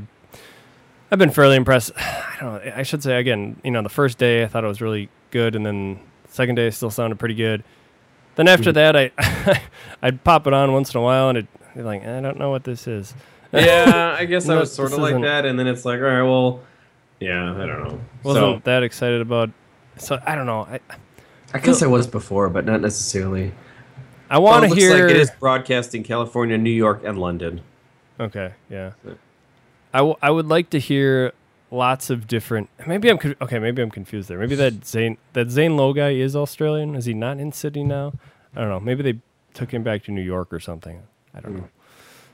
[SPEAKER 1] I've been fairly impressed. I don't know. I should say again, you know, the first day I thought it was really good, and then the second day still sounded pretty good. Then after mm-hmm. that, I, I'd pop it on once in a while, and it would be like, I don't know what this is.
[SPEAKER 2] yeah, I guess I was sort of like
[SPEAKER 1] isn't-
[SPEAKER 2] that, and then it's like, all right, well, yeah, I don't know.
[SPEAKER 1] Wasn't
[SPEAKER 2] so
[SPEAKER 1] that excited about. So I don't know. I
[SPEAKER 2] I guess I was before, but not necessarily.
[SPEAKER 1] I
[SPEAKER 2] Well,
[SPEAKER 1] want
[SPEAKER 2] it
[SPEAKER 1] to
[SPEAKER 2] looks
[SPEAKER 1] hear.
[SPEAKER 2] like it is broadcasting California, New York, and London.
[SPEAKER 1] Okay, yeah.
[SPEAKER 2] Yeah.
[SPEAKER 1] I, w- I would like to hear lots of different. Maybe I'm okay. Maybe I'm confused there. Maybe that Zane that Zane Lowe guy is Australian. Is he not in Sydney now? I don't know. Maybe they took him back to New York or something. I don't know.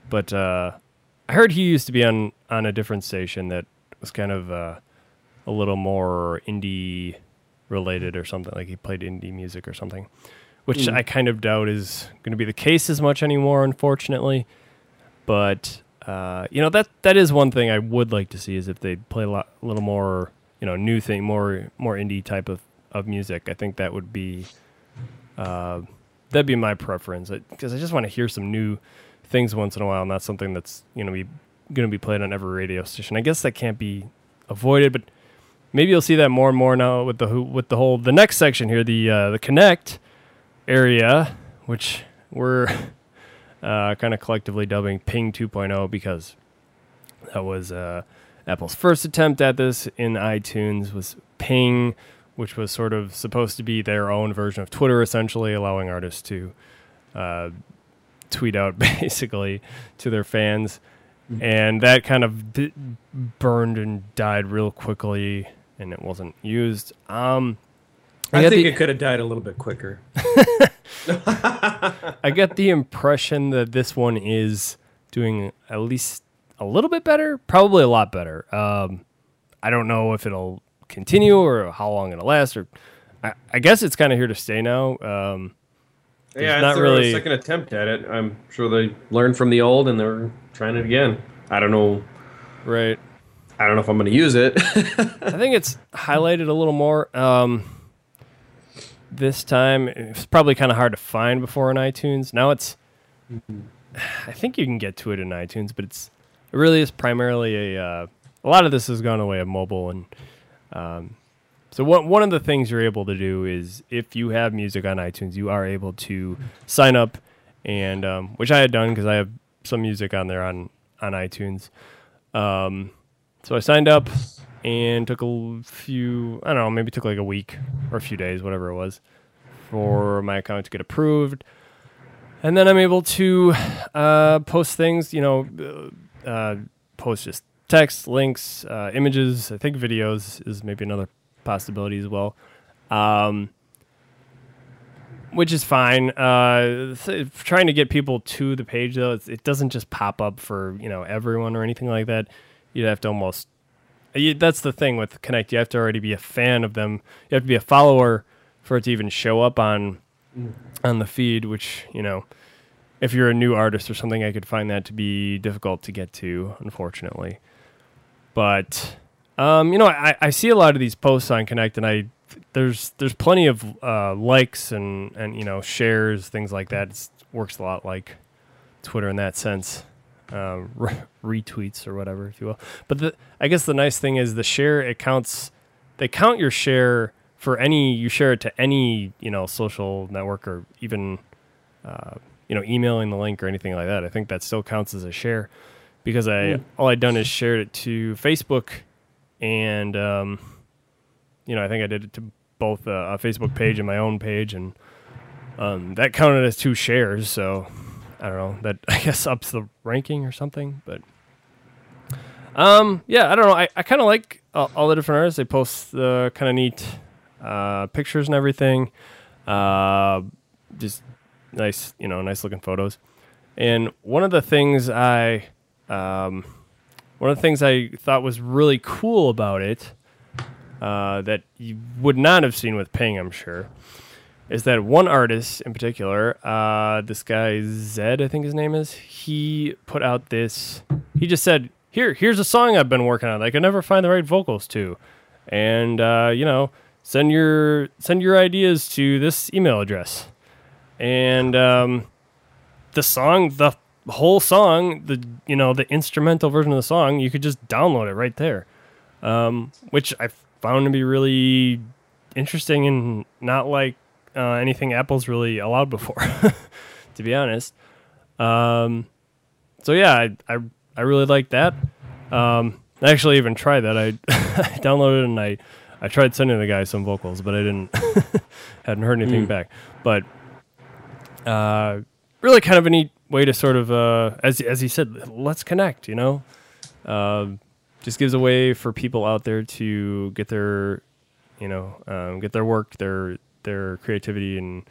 [SPEAKER 1] But uh, I heard he used to be on on a different station that was kind of uh, a little more indie related or something. Like he played indie music or something, which I kind of doubt is going to be the case as much anymore, unfortunately. But uh, you know that that is one thing I would like to see is if they play a, lot, a little more you know new thing, more more indie type of, of music. I think that would be uh, that'd be my preference because I just want to hear some new things once in a while, not something that's you know be going to be played on every radio station. I guess that can't be avoided, but maybe you'll see that more and more now with the with the whole the next section here, the uh, the Connect area, which we're uh, kind of collectively dubbing Ping 2.0 because that was uh, Apple's first attempt at this in iTunes was Ping, which was sort of supposed to be their own version of Twitter, essentially allowing artists to uh, tweet out basically to their fans. and that kind of d- burned and died real quickly, and it wasn't used. Um,
[SPEAKER 2] I,
[SPEAKER 1] got
[SPEAKER 2] think
[SPEAKER 1] the-
[SPEAKER 2] it could have died a little bit quicker.
[SPEAKER 1] I get the impression that this one is doing at least a little bit better, probably a lot better. Um, I don't know if it'll continue or how long it'll last, or I, I guess it's kind of here to stay now. Um,
[SPEAKER 2] yeah,
[SPEAKER 1] not
[SPEAKER 2] it's their
[SPEAKER 1] really-
[SPEAKER 2] second attempt at it. I'm sure they learned from the old and they're trying it again. I don't know.
[SPEAKER 1] right.
[SPEAKER 2] I don't know if I'm going to use it.
[SPEAKER 1] I think it's highlighted a little more. Um, this time, it's probably kind of hard to find before in iTunes. Now it's, I think you can get to it in iTunes, but it's it really is primarily a. Uh, a lot of this has gone away of mobile, and um, so one one of the things you're able to do is if you have music on iTunes, you are able to sign up, and um, which I had done because I have some music on there on on iTunes. Um, so I signed up and took a few, I don't know, maybe took like a week or a few days, whatever it was, for my account to get approved. And then I'm able to uh, post things, you know, uh, uh, post just text, links, uh, images. I think videos is maybe another possibility as well. Um, which is fine. Uh, trying to get people to the page though, it doesn't just pop up for you know everyone or anything like that. You'd have to almost. You, that's the thing with Connect. You have to already be a fan of them. You have to be a follower for it to even show up on on the feed. Which you know, if you're a new artist or something, I could find that to be difficult to get to, unfortunately. But um, you know, I, I see a lot of these posts on Connect, and I there's there's plenty of uh, likes and and you know shares, things like that. It works a lot like Twitter in that sense, uh, re- retweets or whatever, if you will. But the, I guess the nice thing is the share it counts. They count your share for any you share it to any you know social network or even uh, you know emailing the link or anything like that. I think that still counts as a share because I all I'd done is shared it to Facebook and um, you know I think I did it to both uh, a Facebook page and my own page and um, that counted as two shares. So I don't know that I guess ups the ranking or something, but. Um. Yeah, I don't know. I, I kind of like all, all the different artists. They post the kind of neat uh, pictures and everything. Uh, just nice, you know, nice looking photos. And one of the things I, um, one of the things I thought was really cool about it, uh, that you would not have seen with Ping, I'm sure, is that one artist in particular, uh, this guy Zedd, I think his name is, he put out this. He just said, "Here, here's a song I've been working on. I could never find the right vocals to, and uh, you know, send your send your ideas to this email address." And um, the song, the whole song, the you know the instrumental version of the song, you could just download it right there, um, which I found to be really interesting and not like uh, anything Apple's really allowed before, to be honest. Um, so yeah, I, I I really like that. Um, I actually even tried that. I, I downloaded it and I I tried sending the guy some vocals, but I didn't hadn't heard anything back. But uh, really kind of a neat way to sort of uh, as as he said, let's connect. You know, um, just gives a way for people out there to get their you know um, get their work, their their creativity and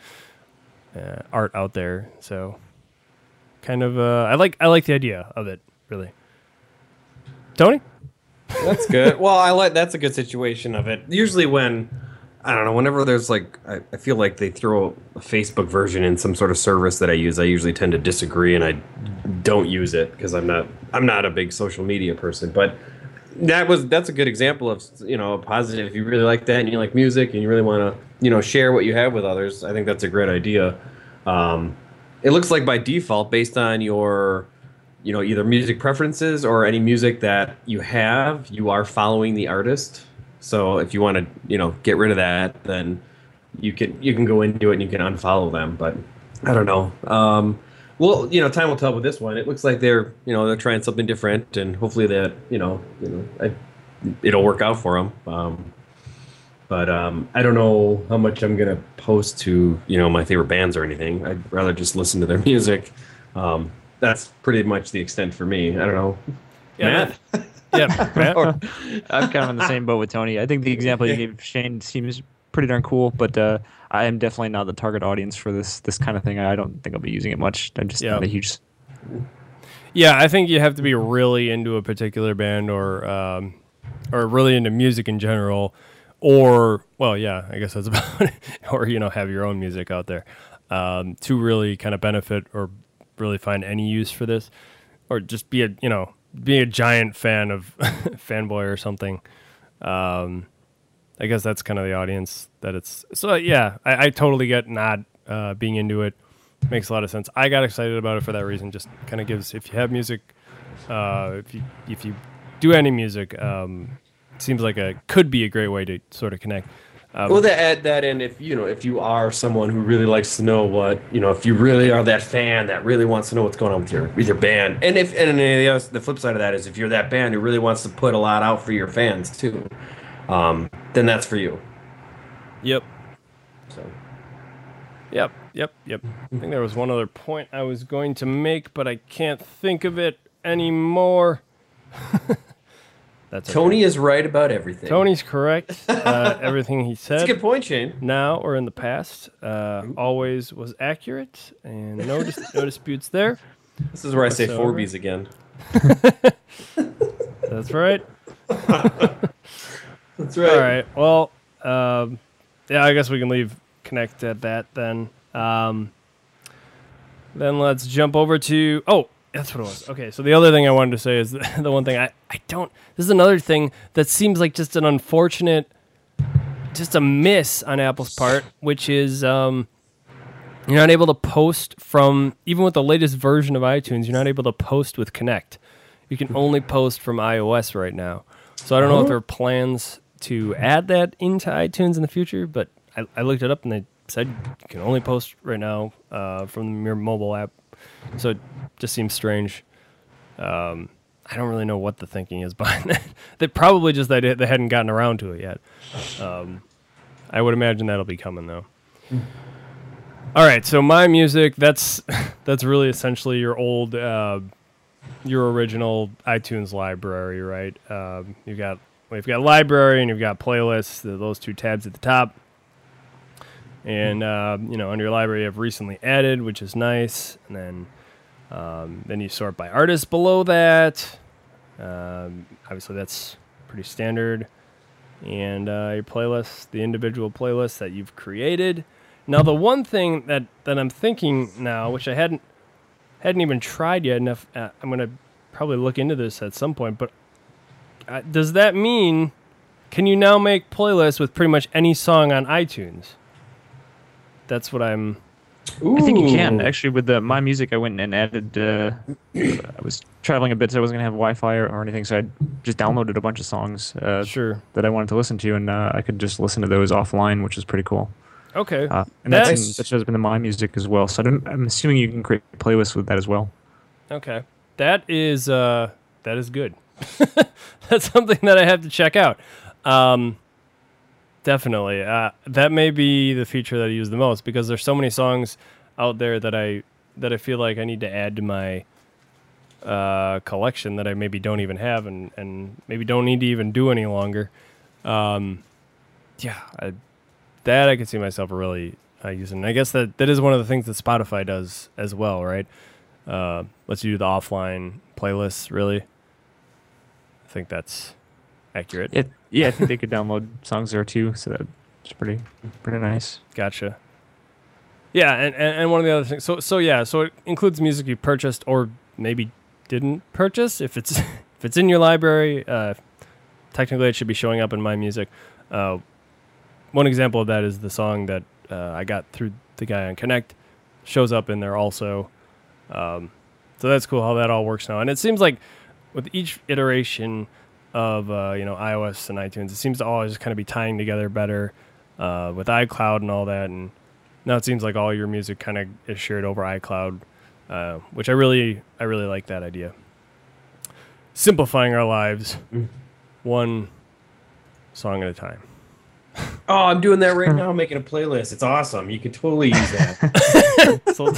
[SPEAKER 1] uh, art out there. So kind of uh, I like I like the idea of it really. Tony,
[SPEAKER 2] That's good. well, I like that's a good situation of it. Usually when I don't know, whenever there's like I, I feel like they throw a Facebook version in some sort of service that I use, I usually tend to disagree and I don't use it because I'm not I'm not a big social media person. But that was that's a good example of you know a positive. If you really like that and you like music and you really want to you know share what you have with others, I think that's a great idea. Um, it looks like by default, based on your you know either music preferences or any music that you have you are following the artist so if you want to you know get rid of that then you can you can go into it and you can unfollow them but i don't know um well you know time will tell with this one it looks like they're you know they're trying something different and hopefully that you know you know I, it'll work out for them um but um, I don't know how much I'm gonna post to you know my favorite bands or anything. I'd rather just listen to their music. Um, that's pretty much the extent for me. I don't know.
[SPEAKER 1] Yeah,
[SPEAKER 2] Matt?
[SPEAKER 1] yeah, Matt?
[SPEAKER 4] I'm kind of in the same boat with Tony. I think the example you gave Shane seems pretty darn cool, but uh, I am definitely not the target audience for this this kind of thing. I don't think I'll be using it much. I'm just
[SPEAKER 1] Yeah.
[SPEAKER 4] not a huge.
[SPEAKER 1] Yeah, I think you have to be really into a particular band or um, or really into music in general, or well, yeah, I guess that's about it. Or you know, have your own music out there um, to really kind of benefit or really find any use for this, or just be a you know be a giant fan of fanboy or something. Um, I guess that's kind of the audience that it's. So yeah, I, I totally get not uh, being into it. Makes a lot of sense. I got excited about it for that reason. Just kind of gives if you have music, uh, if you if you do any music, um, seems like a could be a great way to sort of connect. Um,
[SPEAKER 2] Well, to add that in if you know if you are someone who really likes to know what you know if you really are that fan that really wants to know what's going on with your with your band and if and the, other, the flip side of that is if you're that band who really wants to put a lot out for your fans too, um, then that's for you.
[SPEAKER 1] Yep,
[SPEAKER 2] So
[SPEAKER 1] yep, yep, yep. I think there was one other point I was going to make, but I can't think of it anymore. That's okay.
[SPEAKER 2] Tony is right about everything.
[SPEAKER 1] Tony's correct. Uh, everything he said.
[SPEAKER 2] that's a good point, Shane.
[SPEAKER 1] now or in the past uh, always was accurate and no dis- no disputes there.
[SPEAKER 2] This is where I say
[SPEAKER 1] Whatsoever.
[SPEAKER 2] Forbies again.
[SPEAKER 1] That's right.
[SPEAKER 2] That's right.
[SPEAKER 1] All right. Well, um, yeah, I guess we can leave connect at that then. Um, then let's jump over to oh, that's what it was. Okay, so the other thing I wanted to say is the, the one thing I I don't. This is another thing that seems like just an unfortunate, just a miss on Apple's part, which is um, you're not able to post from even with the latest version of iTunes. You're not able to post with Connect. You can only post from iOS right now. So I don't know if there are plans to add that into iTunes in the future, but I, I looked it up and they said you can only post right now uh, from your mobile app. So it just seems strange. Um, I don't really know what the thinking is behind that. They probably just that they hadn't gotten around to it yet. Um, I would imagine that'll be coming though. All right, so my music that's that's really essentially your old uh, your original iTunes library, right? Um, you've got you've got library and you've got playlists. th- Those two tabs at the top, and uh, you know under your library you have recently added, which is nice, and then um, then you sort by artist below that. Um, obviously, that's pretty standard. And uh, your playlist, the individual playlists that you've created. Now, the one thing that, that I'm thinking now, which I hadn't hadn't even tried yet, enough, uh, I'm gonna probably look into this at some point. But uh, does that mean can you now make playlists with pretty much any song on iTunes? That's what I'm.
[SPEAKER 4] I think you can actually with the my music. I went and added. Uh, I was traveling a bit, so I wasn't gonna have Wi-Fi or, or anything. So I just downloaded a bunch of songs uh,
[SPEAKER 1] Sure.
[SPEAKER 4] that I wanted to listen to, and uh, I could just listen to those offline, which is pretty cool.
[SPEAKER 1] Okay.
[SPEAKER 4] Uh, and that's,
[SPEAKER 1] That's-
[SPEAKER 4] in, that shows up in the my music as well. So I don't, I'm assuming you can create playlists with that as well.
[SPEAKER 1] Okay. That is uh that is good. That's something that I have to check out. Um definitely. Uh that may be the feature that I use the most because there's so many songs out there that I that I feel like I need to add to my uh collection that I maybe don't even have and and maybe don't need to even do any longer. Um yeah, I, that I could see myself really uh, using. I guess that that is one of the things that Spotify does as well, right? uh, lets you do the offline playlists. Really, I think that's accurate.
[SPEAKER 4] It, yeah, I think they could download songs there too. So that's pretty, pretty nice.
[SPEAKER 1] Gotcha. Yeah, and, and, and one of the other things. So so yeah, so it includes music you purchased or maybe didn't purchase. If it's if it's in your library, uh, technically it should be showing up in my music. Uh, one example of that is the song that uh, I got through the guy on Connect shows up in there also. Um, so that's cool how that all works now. And it seems like with each iteration of uh, you know iOS and iTunes, it seems to always kind of be tying together better uh, with iCloud and all that. And now it seems like all your music kind of is shared over iCloud, uh, which I really I really like that idea. Simplifying our lives, one song at a time.
[SPEAKER 2] Oh, I'm doing that right now, making a playlist. It's awesome. You could totally use that.
[SPEAKER 1] So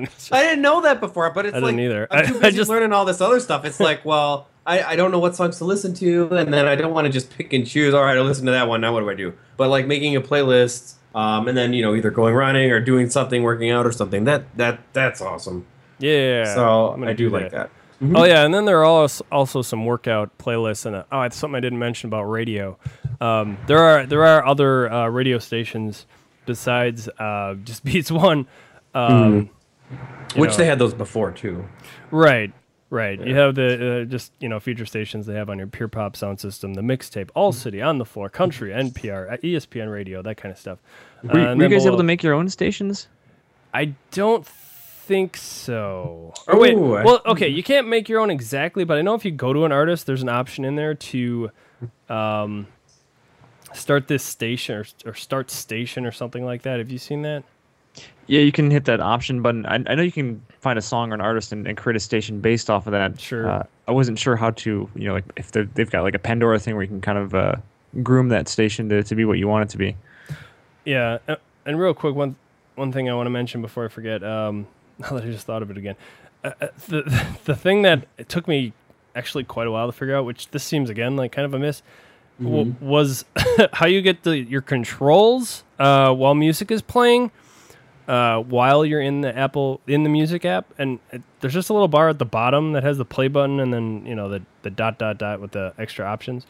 [SPEAKER 1] Just-
[SPEAKER 2] I didn't know that before, but it's
[SPEAKER 1] I
[SPEAKER 2] like
[SPEAKER 1] didn't either.
[SPEAKER 2] I'm too
[SPEAKER 1] I- I just-
[SPEAKER 2] learning all this other stuff. It's like, well, I, I don't know what songs to listen to, and then I don't want to just pick and choose. All right, I'll listen to that one. Now what do I do? But like making a playlist, um, and then you know either going running or doing something, working out or something. That that that's awesome.
[SPEAKER 1] yeah.
[SPEAKER 2] so I do like that.
[SPEAKER 1] Oh yeah, and then there are also also some workout playlists and oh, it's something I didn't mention about radio. Um, there are there are other uh, radio stations besides uh, just Beats One. Um, you
[SPEAKER 2] Which
[SPEAKER 1] know.
[SPEAKER 2] they had those before too.
[SPEAKER 1] Right, right. You have the uh, just you know feature stations they have on your Pure Pop sound system, the mixtape, All City, On the Floor, Country, NPR, uh, ESPN Radio, that kind of stuff.
[SPEAKER 4] Were,
[SPEAKER 1] Uh,
[SPEAKER 4] were you
[SPEAKER 1] then
[SPEAKER 4] guys able to make your own stations?
[SPEAKER 1] I don't think so. Or wait,
[SPEAKER 2] Oh, I-
[SPEAKER 1] well, okay, you can't make your own exactly, but I know if you go to an artist, there's an option in there to um, start this station or, or start station or something like that. Have you seen that?
[SPEAKER 4] Yeah, you can hit that option button. I, I know you can find a song or an artist and, and create a station based off of that.
[SPEAKER 1] Sure.
[SPEAKER 4] Uh, I wasn't sure how to, you know, like if they've got like a Pandora thing where you can kind of uh, groom that station to, to be what you want it to be.
[SPEAKER 1] Yeah, uh, and real quick, one one thing I want to mention before I forget. Um, now that I just thought of it again, uh, uh, the the thing that it took me actually quite a while to figure out, which this seems again like kind of a miss, w- was how you get the your controls uh, while music is playing. Uh, while you're in the Apple in the Music app, and it, there's just a little bar at the bottom that has the play button, and then you know the the dot dot dot with the extra options.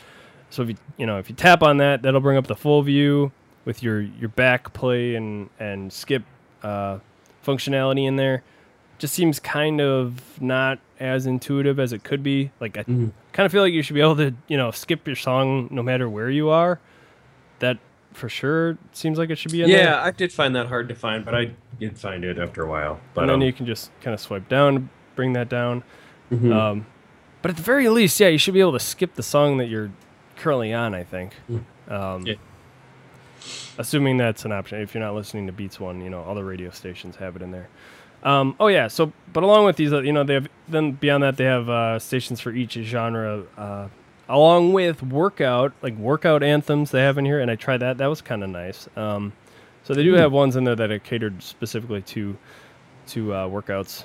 [SPEAKER 1] So if you you know if you tap on that, that'll bring up the full view with your your back play and and skip uh, functionality in there. Just seems kind of not as intuitive as it could be. Like I kind of feel like you should be able to you know skip your song no matter where you are. That for sure seems like it should be in there.
[SPEAKER 2] Yeah, I did find that hard to find, but I did find it after a while. But
[SPEAKER 1] and then
[SPEAKER 2] um,
[SPEAKER 1] you can just kind of swipe down, bring that down.
[SPEAKER 2] mhm.
[SPEAKER 1] Um, but at the very least, yeah, you should be able to skip the song that you're currently on. I think, um,
[SPEAKER 2] Yeah.
[SPEAKER 1] assuming that's an option. If you're not listening to Beats One, you know, all the radio stations have it in there. Um, oh yeah, so but along with these, uh, you know, they have then beyond that they have uh, stations for each genre, uh, along with workout like workout anthems they have in here, and I tried that. That was kind of nice. Um, so they do have ones in there that are catered specifically to to uh, workouts.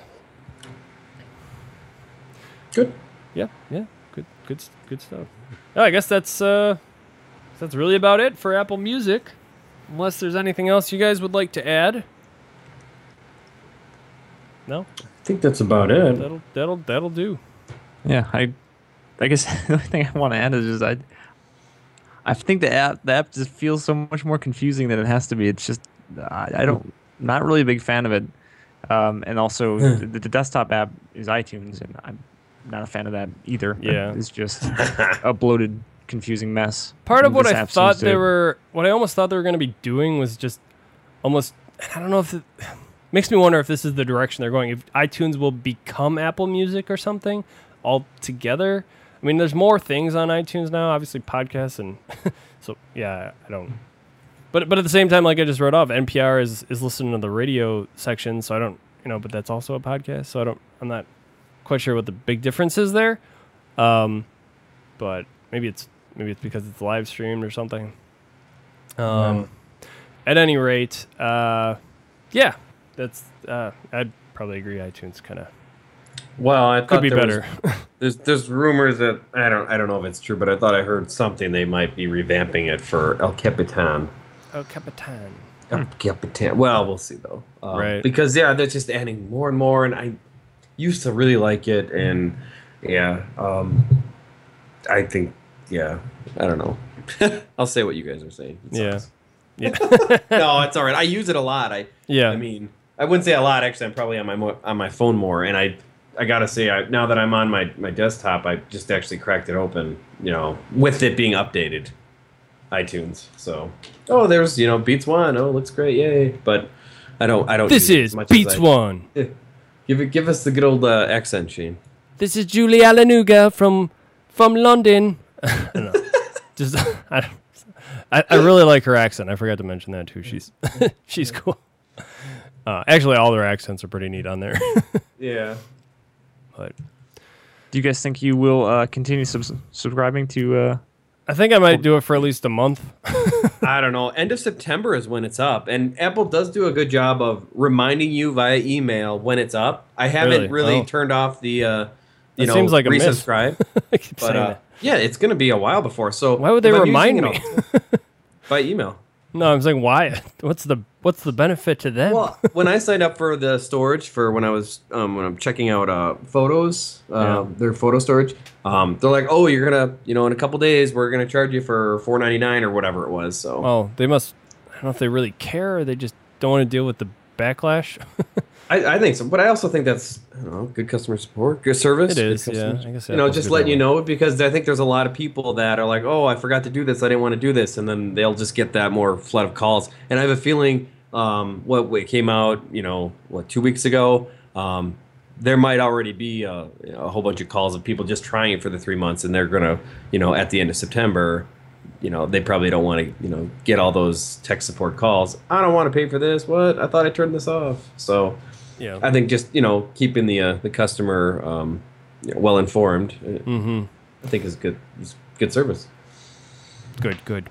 [SPEAKER 2] good.
[SPEAKER 1] Yeah, yeah, good, good, good stuff. Oh, I guess that's uh, that's really about it for Apple Music. Unless there's anything else you guys would like to add. No,
[SPEAKER 2] I think that's about it.
[SPEAKER 1] that'll that'll that'll do.
[SPEAKER 4] Yeah, I, I guess the only thing I want to add is just I, I think the app the app just feels so much more confusing than it has to be. It's just I, I don't not really a big fan of it, um, and also the, the desktop app is iTunes, and I'm not a fan of that either.
[SPEAKER 1] Yeah.
[SPEAKER 4] it's just a bloated, confusing mess.
[SPEAKER 1] Part of what I thought
[SPEAKER 4] seems to-
[SPEAKER 1] they were, what I almost thought they were going to be doing was just almost. I don't know if it makes me wonder if this is the direction they're going. If iTunes will become Apple Music or something altogether. I mean, there's more things on iTunes now, obviously podcasts, and so yeah, I don't. But but at the same time, like I just wrote off, NPR is is listening to the radio section, so I don't, you know, but that's also a podcast, so I don't, I'm not quite sure what the big difference is there. Um, but maybe it's maybe it's because it's live streamed or something. Um, at any rate, uh, yeah, that's uh, I'd probably agree. iTunes kind of
[SPEAKER 2] Well, I
[SPEAKER 1] could
[SPEAKER 2] thought
[SPEAKER 1] be
[SPEAKER 2] there was-
[SPEAKER 1] better.
[SPEAKER 2] there's there's rumors that I don't I don't know if it's true, but I thought I heard something they might be revamping it for El Capitan.
[SPEAKER 1] El Capitan.
[SPEAKER 2] El Capitan. Well, we'll see though. Um,
[SPEAKER 1] Right.
[SPEAKER 2] Because yeah, they're just adding more and more, and I used to really like it, and yeah, um, I think yeah, I don't know. I'll say what you guys are saying. It
[SPEAKER 1] Yeah.
[SPEAKER 2] sucks.
[SPEAKER 1] Yeah,
[SPEAKER 2] no, it's all right. I use it a lot. I
[SPEAKER 1] yeah.
[SPEAKER 2] I mean, I wouldn't say a lot. Actually, I'm probably on my mo- on my phone more, and I I gotta say, I, now that I'm on my my desktop, I just actually cracked it open. You know, with it being updated, iTunes. So, oh, there's you know Beats One. Oh, looks great, yay! But I don't I don't.
[SPEAKER 1] this
[SPEAKER 2] is it
[SPEAKER 1] is
[SPEAKER 2] much
[SPEAKER 1] Beats One.
[SPEAKER 2] Give it, give us the good old uh, accent, Shane.
[SPEAKER 1] This is Julie Adenuga from from London. I. Just I, I, I really like her accent. I forgot to mention that too. She's she's cool. Uh, actually, all their accents are pretty neat on there.
[SPEAKER 2] Yeah.
[SPEAKER 1] But
[SPEAKER 4] Do you guys think you will uh, continue subs- subscribing to uh,
[SPEAKER 1] I think I might do it for at least a month.
[SPEAKER 2] I don't know. End of September is when it's up, and Apple does do a good job of reminding you via email when it's up. I haven't
[SPEAKER 1] Really?
[SPEAKER 2] really,
[SPEAKER 1] Oh.
[SPEAKER 2] turned off the, uh, you
[SPEAKER 1] That
[SPEAKER 2] know,
[SPEAKER 1] seems like a miss.
[SPEAKER 2] resubscribe.
[SPEAKER 1] I keep
[SPEAKER 2] but uh,
[SPEAKER 1] that.
[SPEAKER 2] yeah, it's going to be a while before. So
[SPEAKER 1] Why would they remind
[SPEAKER 2] using
[SPEAKER 1] me?
[SPEAKER 2] by email?
[SPEAKER 1] No, I'm saying why? What's the what's the benefit to them?
[SPEAKER 2] Well, when I signed up for the storage for when I was um, when I'm checking out uh, photos, uh,
[SPEAKER 1] Yeah.
[SPEAKER 2] their photo storage, um, they're like, "Oh, you're gonna, you know, in a couple days, we're gonna charge you for 4.99 or whatever it was." So
[SPEAKER 1] oh, they must. I don't know if they really care or they just don't want to deal with the backlash.
[SPEAKER 2] I, I think so, but I also think that's I don't know, good customer support, good service.
[SPEAKER 1] It is, yeah. I guess
[SPEAKER 2] you know, just letting you know because I think there's a lot of people that are like, "Oh, I forgot to do this. I didn't want to do this," and then they'll just get that more flood of calls. And I have a feeling, um, what what came out, you know, what two weeks ago, um, there might already be a, a whole bunch of calls of people just trying it for the three months, and they're gonna, you know, at the end of September. You know, they probably don't want to, you know, get all those tech support calls. I don't want to pay for this. What? I thought I turned this off. So,
[SPEAKER 1] yeah.
[SPEAKER 2] I think just you know keeping the uh, the customer um, you know, well informed,
[SPEAKER 1] mm-hmm.
[SPEAKER 2] I think is good is good service.
[SPEAKER 1] Good, good.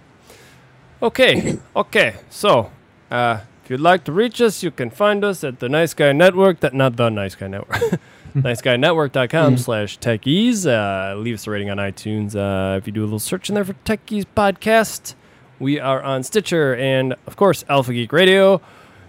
[SPEAKER 1] Okay, okay. So, uh, if you'd like to reach us, you can find us at the Nice Guy Network. That not the Nice Guy Network. NiceGuyNetwork.com slash techies. Uh, leave us a rating on iTunes. Uh, if you do a little search in there for Techies Podcast, we are on Stitcher and, of course, Alpha Geek Radio.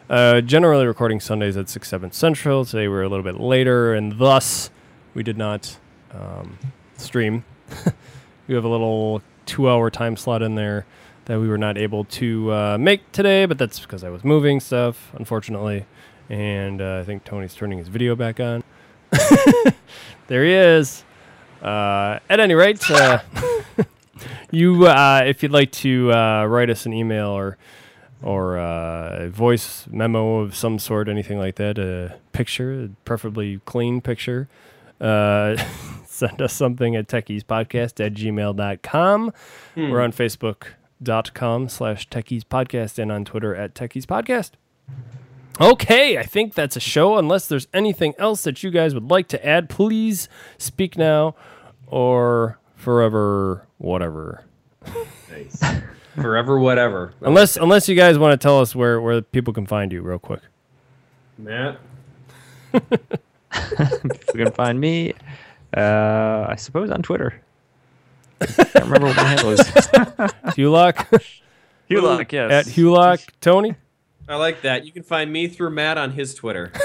[SPEAKER 1] Uh, generally recording Sundays at 6, 7 Central. Today we're a little bit later, and thus we did not um, stream. we have a little two hour time slot in there that we were not able to uh, make today, but that's because I was moving stuff, unfortunately. And uh, I think Tony's turning his video back on. there he is. Uh, at any rate, uh, you, uh, if you'd like to write us an email or or uh, a voice memo of some sort, anything like that, a picture, a preferably clean picture, uh, send us something at techiespodcast at gmail.com. We're on facebook.com slash techiespodcast and on Twitter at techiespodcast. Okay, I think that's a show. Unless there's anything else that you guys would like to add, please speak now or forever, whatever.
[SPEAKER 2] Nice. Forever, whatever.
[SPEAKER 1] Unless unless you guys want to tell us where, where people can find you, real quick.
[SPEAKER 2] Matt,
[SPEAKER 4] you can find me, uh, I suppose, on Twitter. I can't remember what my handle is.
[SPEAKER 1] Hulock
[SPEAKER 4] Hulock, yes.
[SPEAKER 1] at Hulock Tony.
[SPEAKER 2] I like that. You can find me through Matt on his Twitter.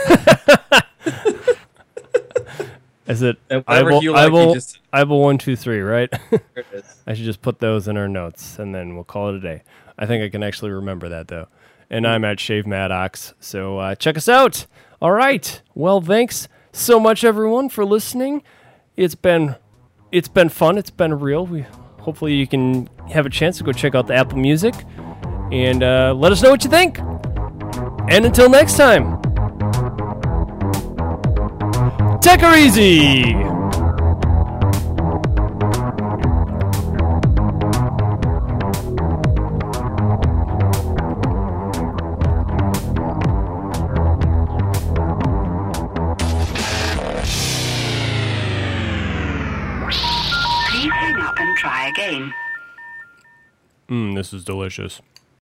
[SPEAKER 1] Is it
[SPEAKER 2] And whatever
[SPEAKER 1] Ible,
[SPEAKER 2] Hulock you just-
[SPEAKER 1] Ible one two three? Right. I should just put those in our notes and then we'll call it a day. I think I can actually remember that though. And I'm at Shane Maddox. So uh, check us out. All right. Well, thanks so much everyone for listening. It's been it's been fun. It's been real. We hopefully you can have a chance to go check out the Apple Music and uh, let us know what you think. And until next time, take her easy.
[SPEAKER 3] Please hang up and try again.
[SPEAKER 1] Mm, this is delicious.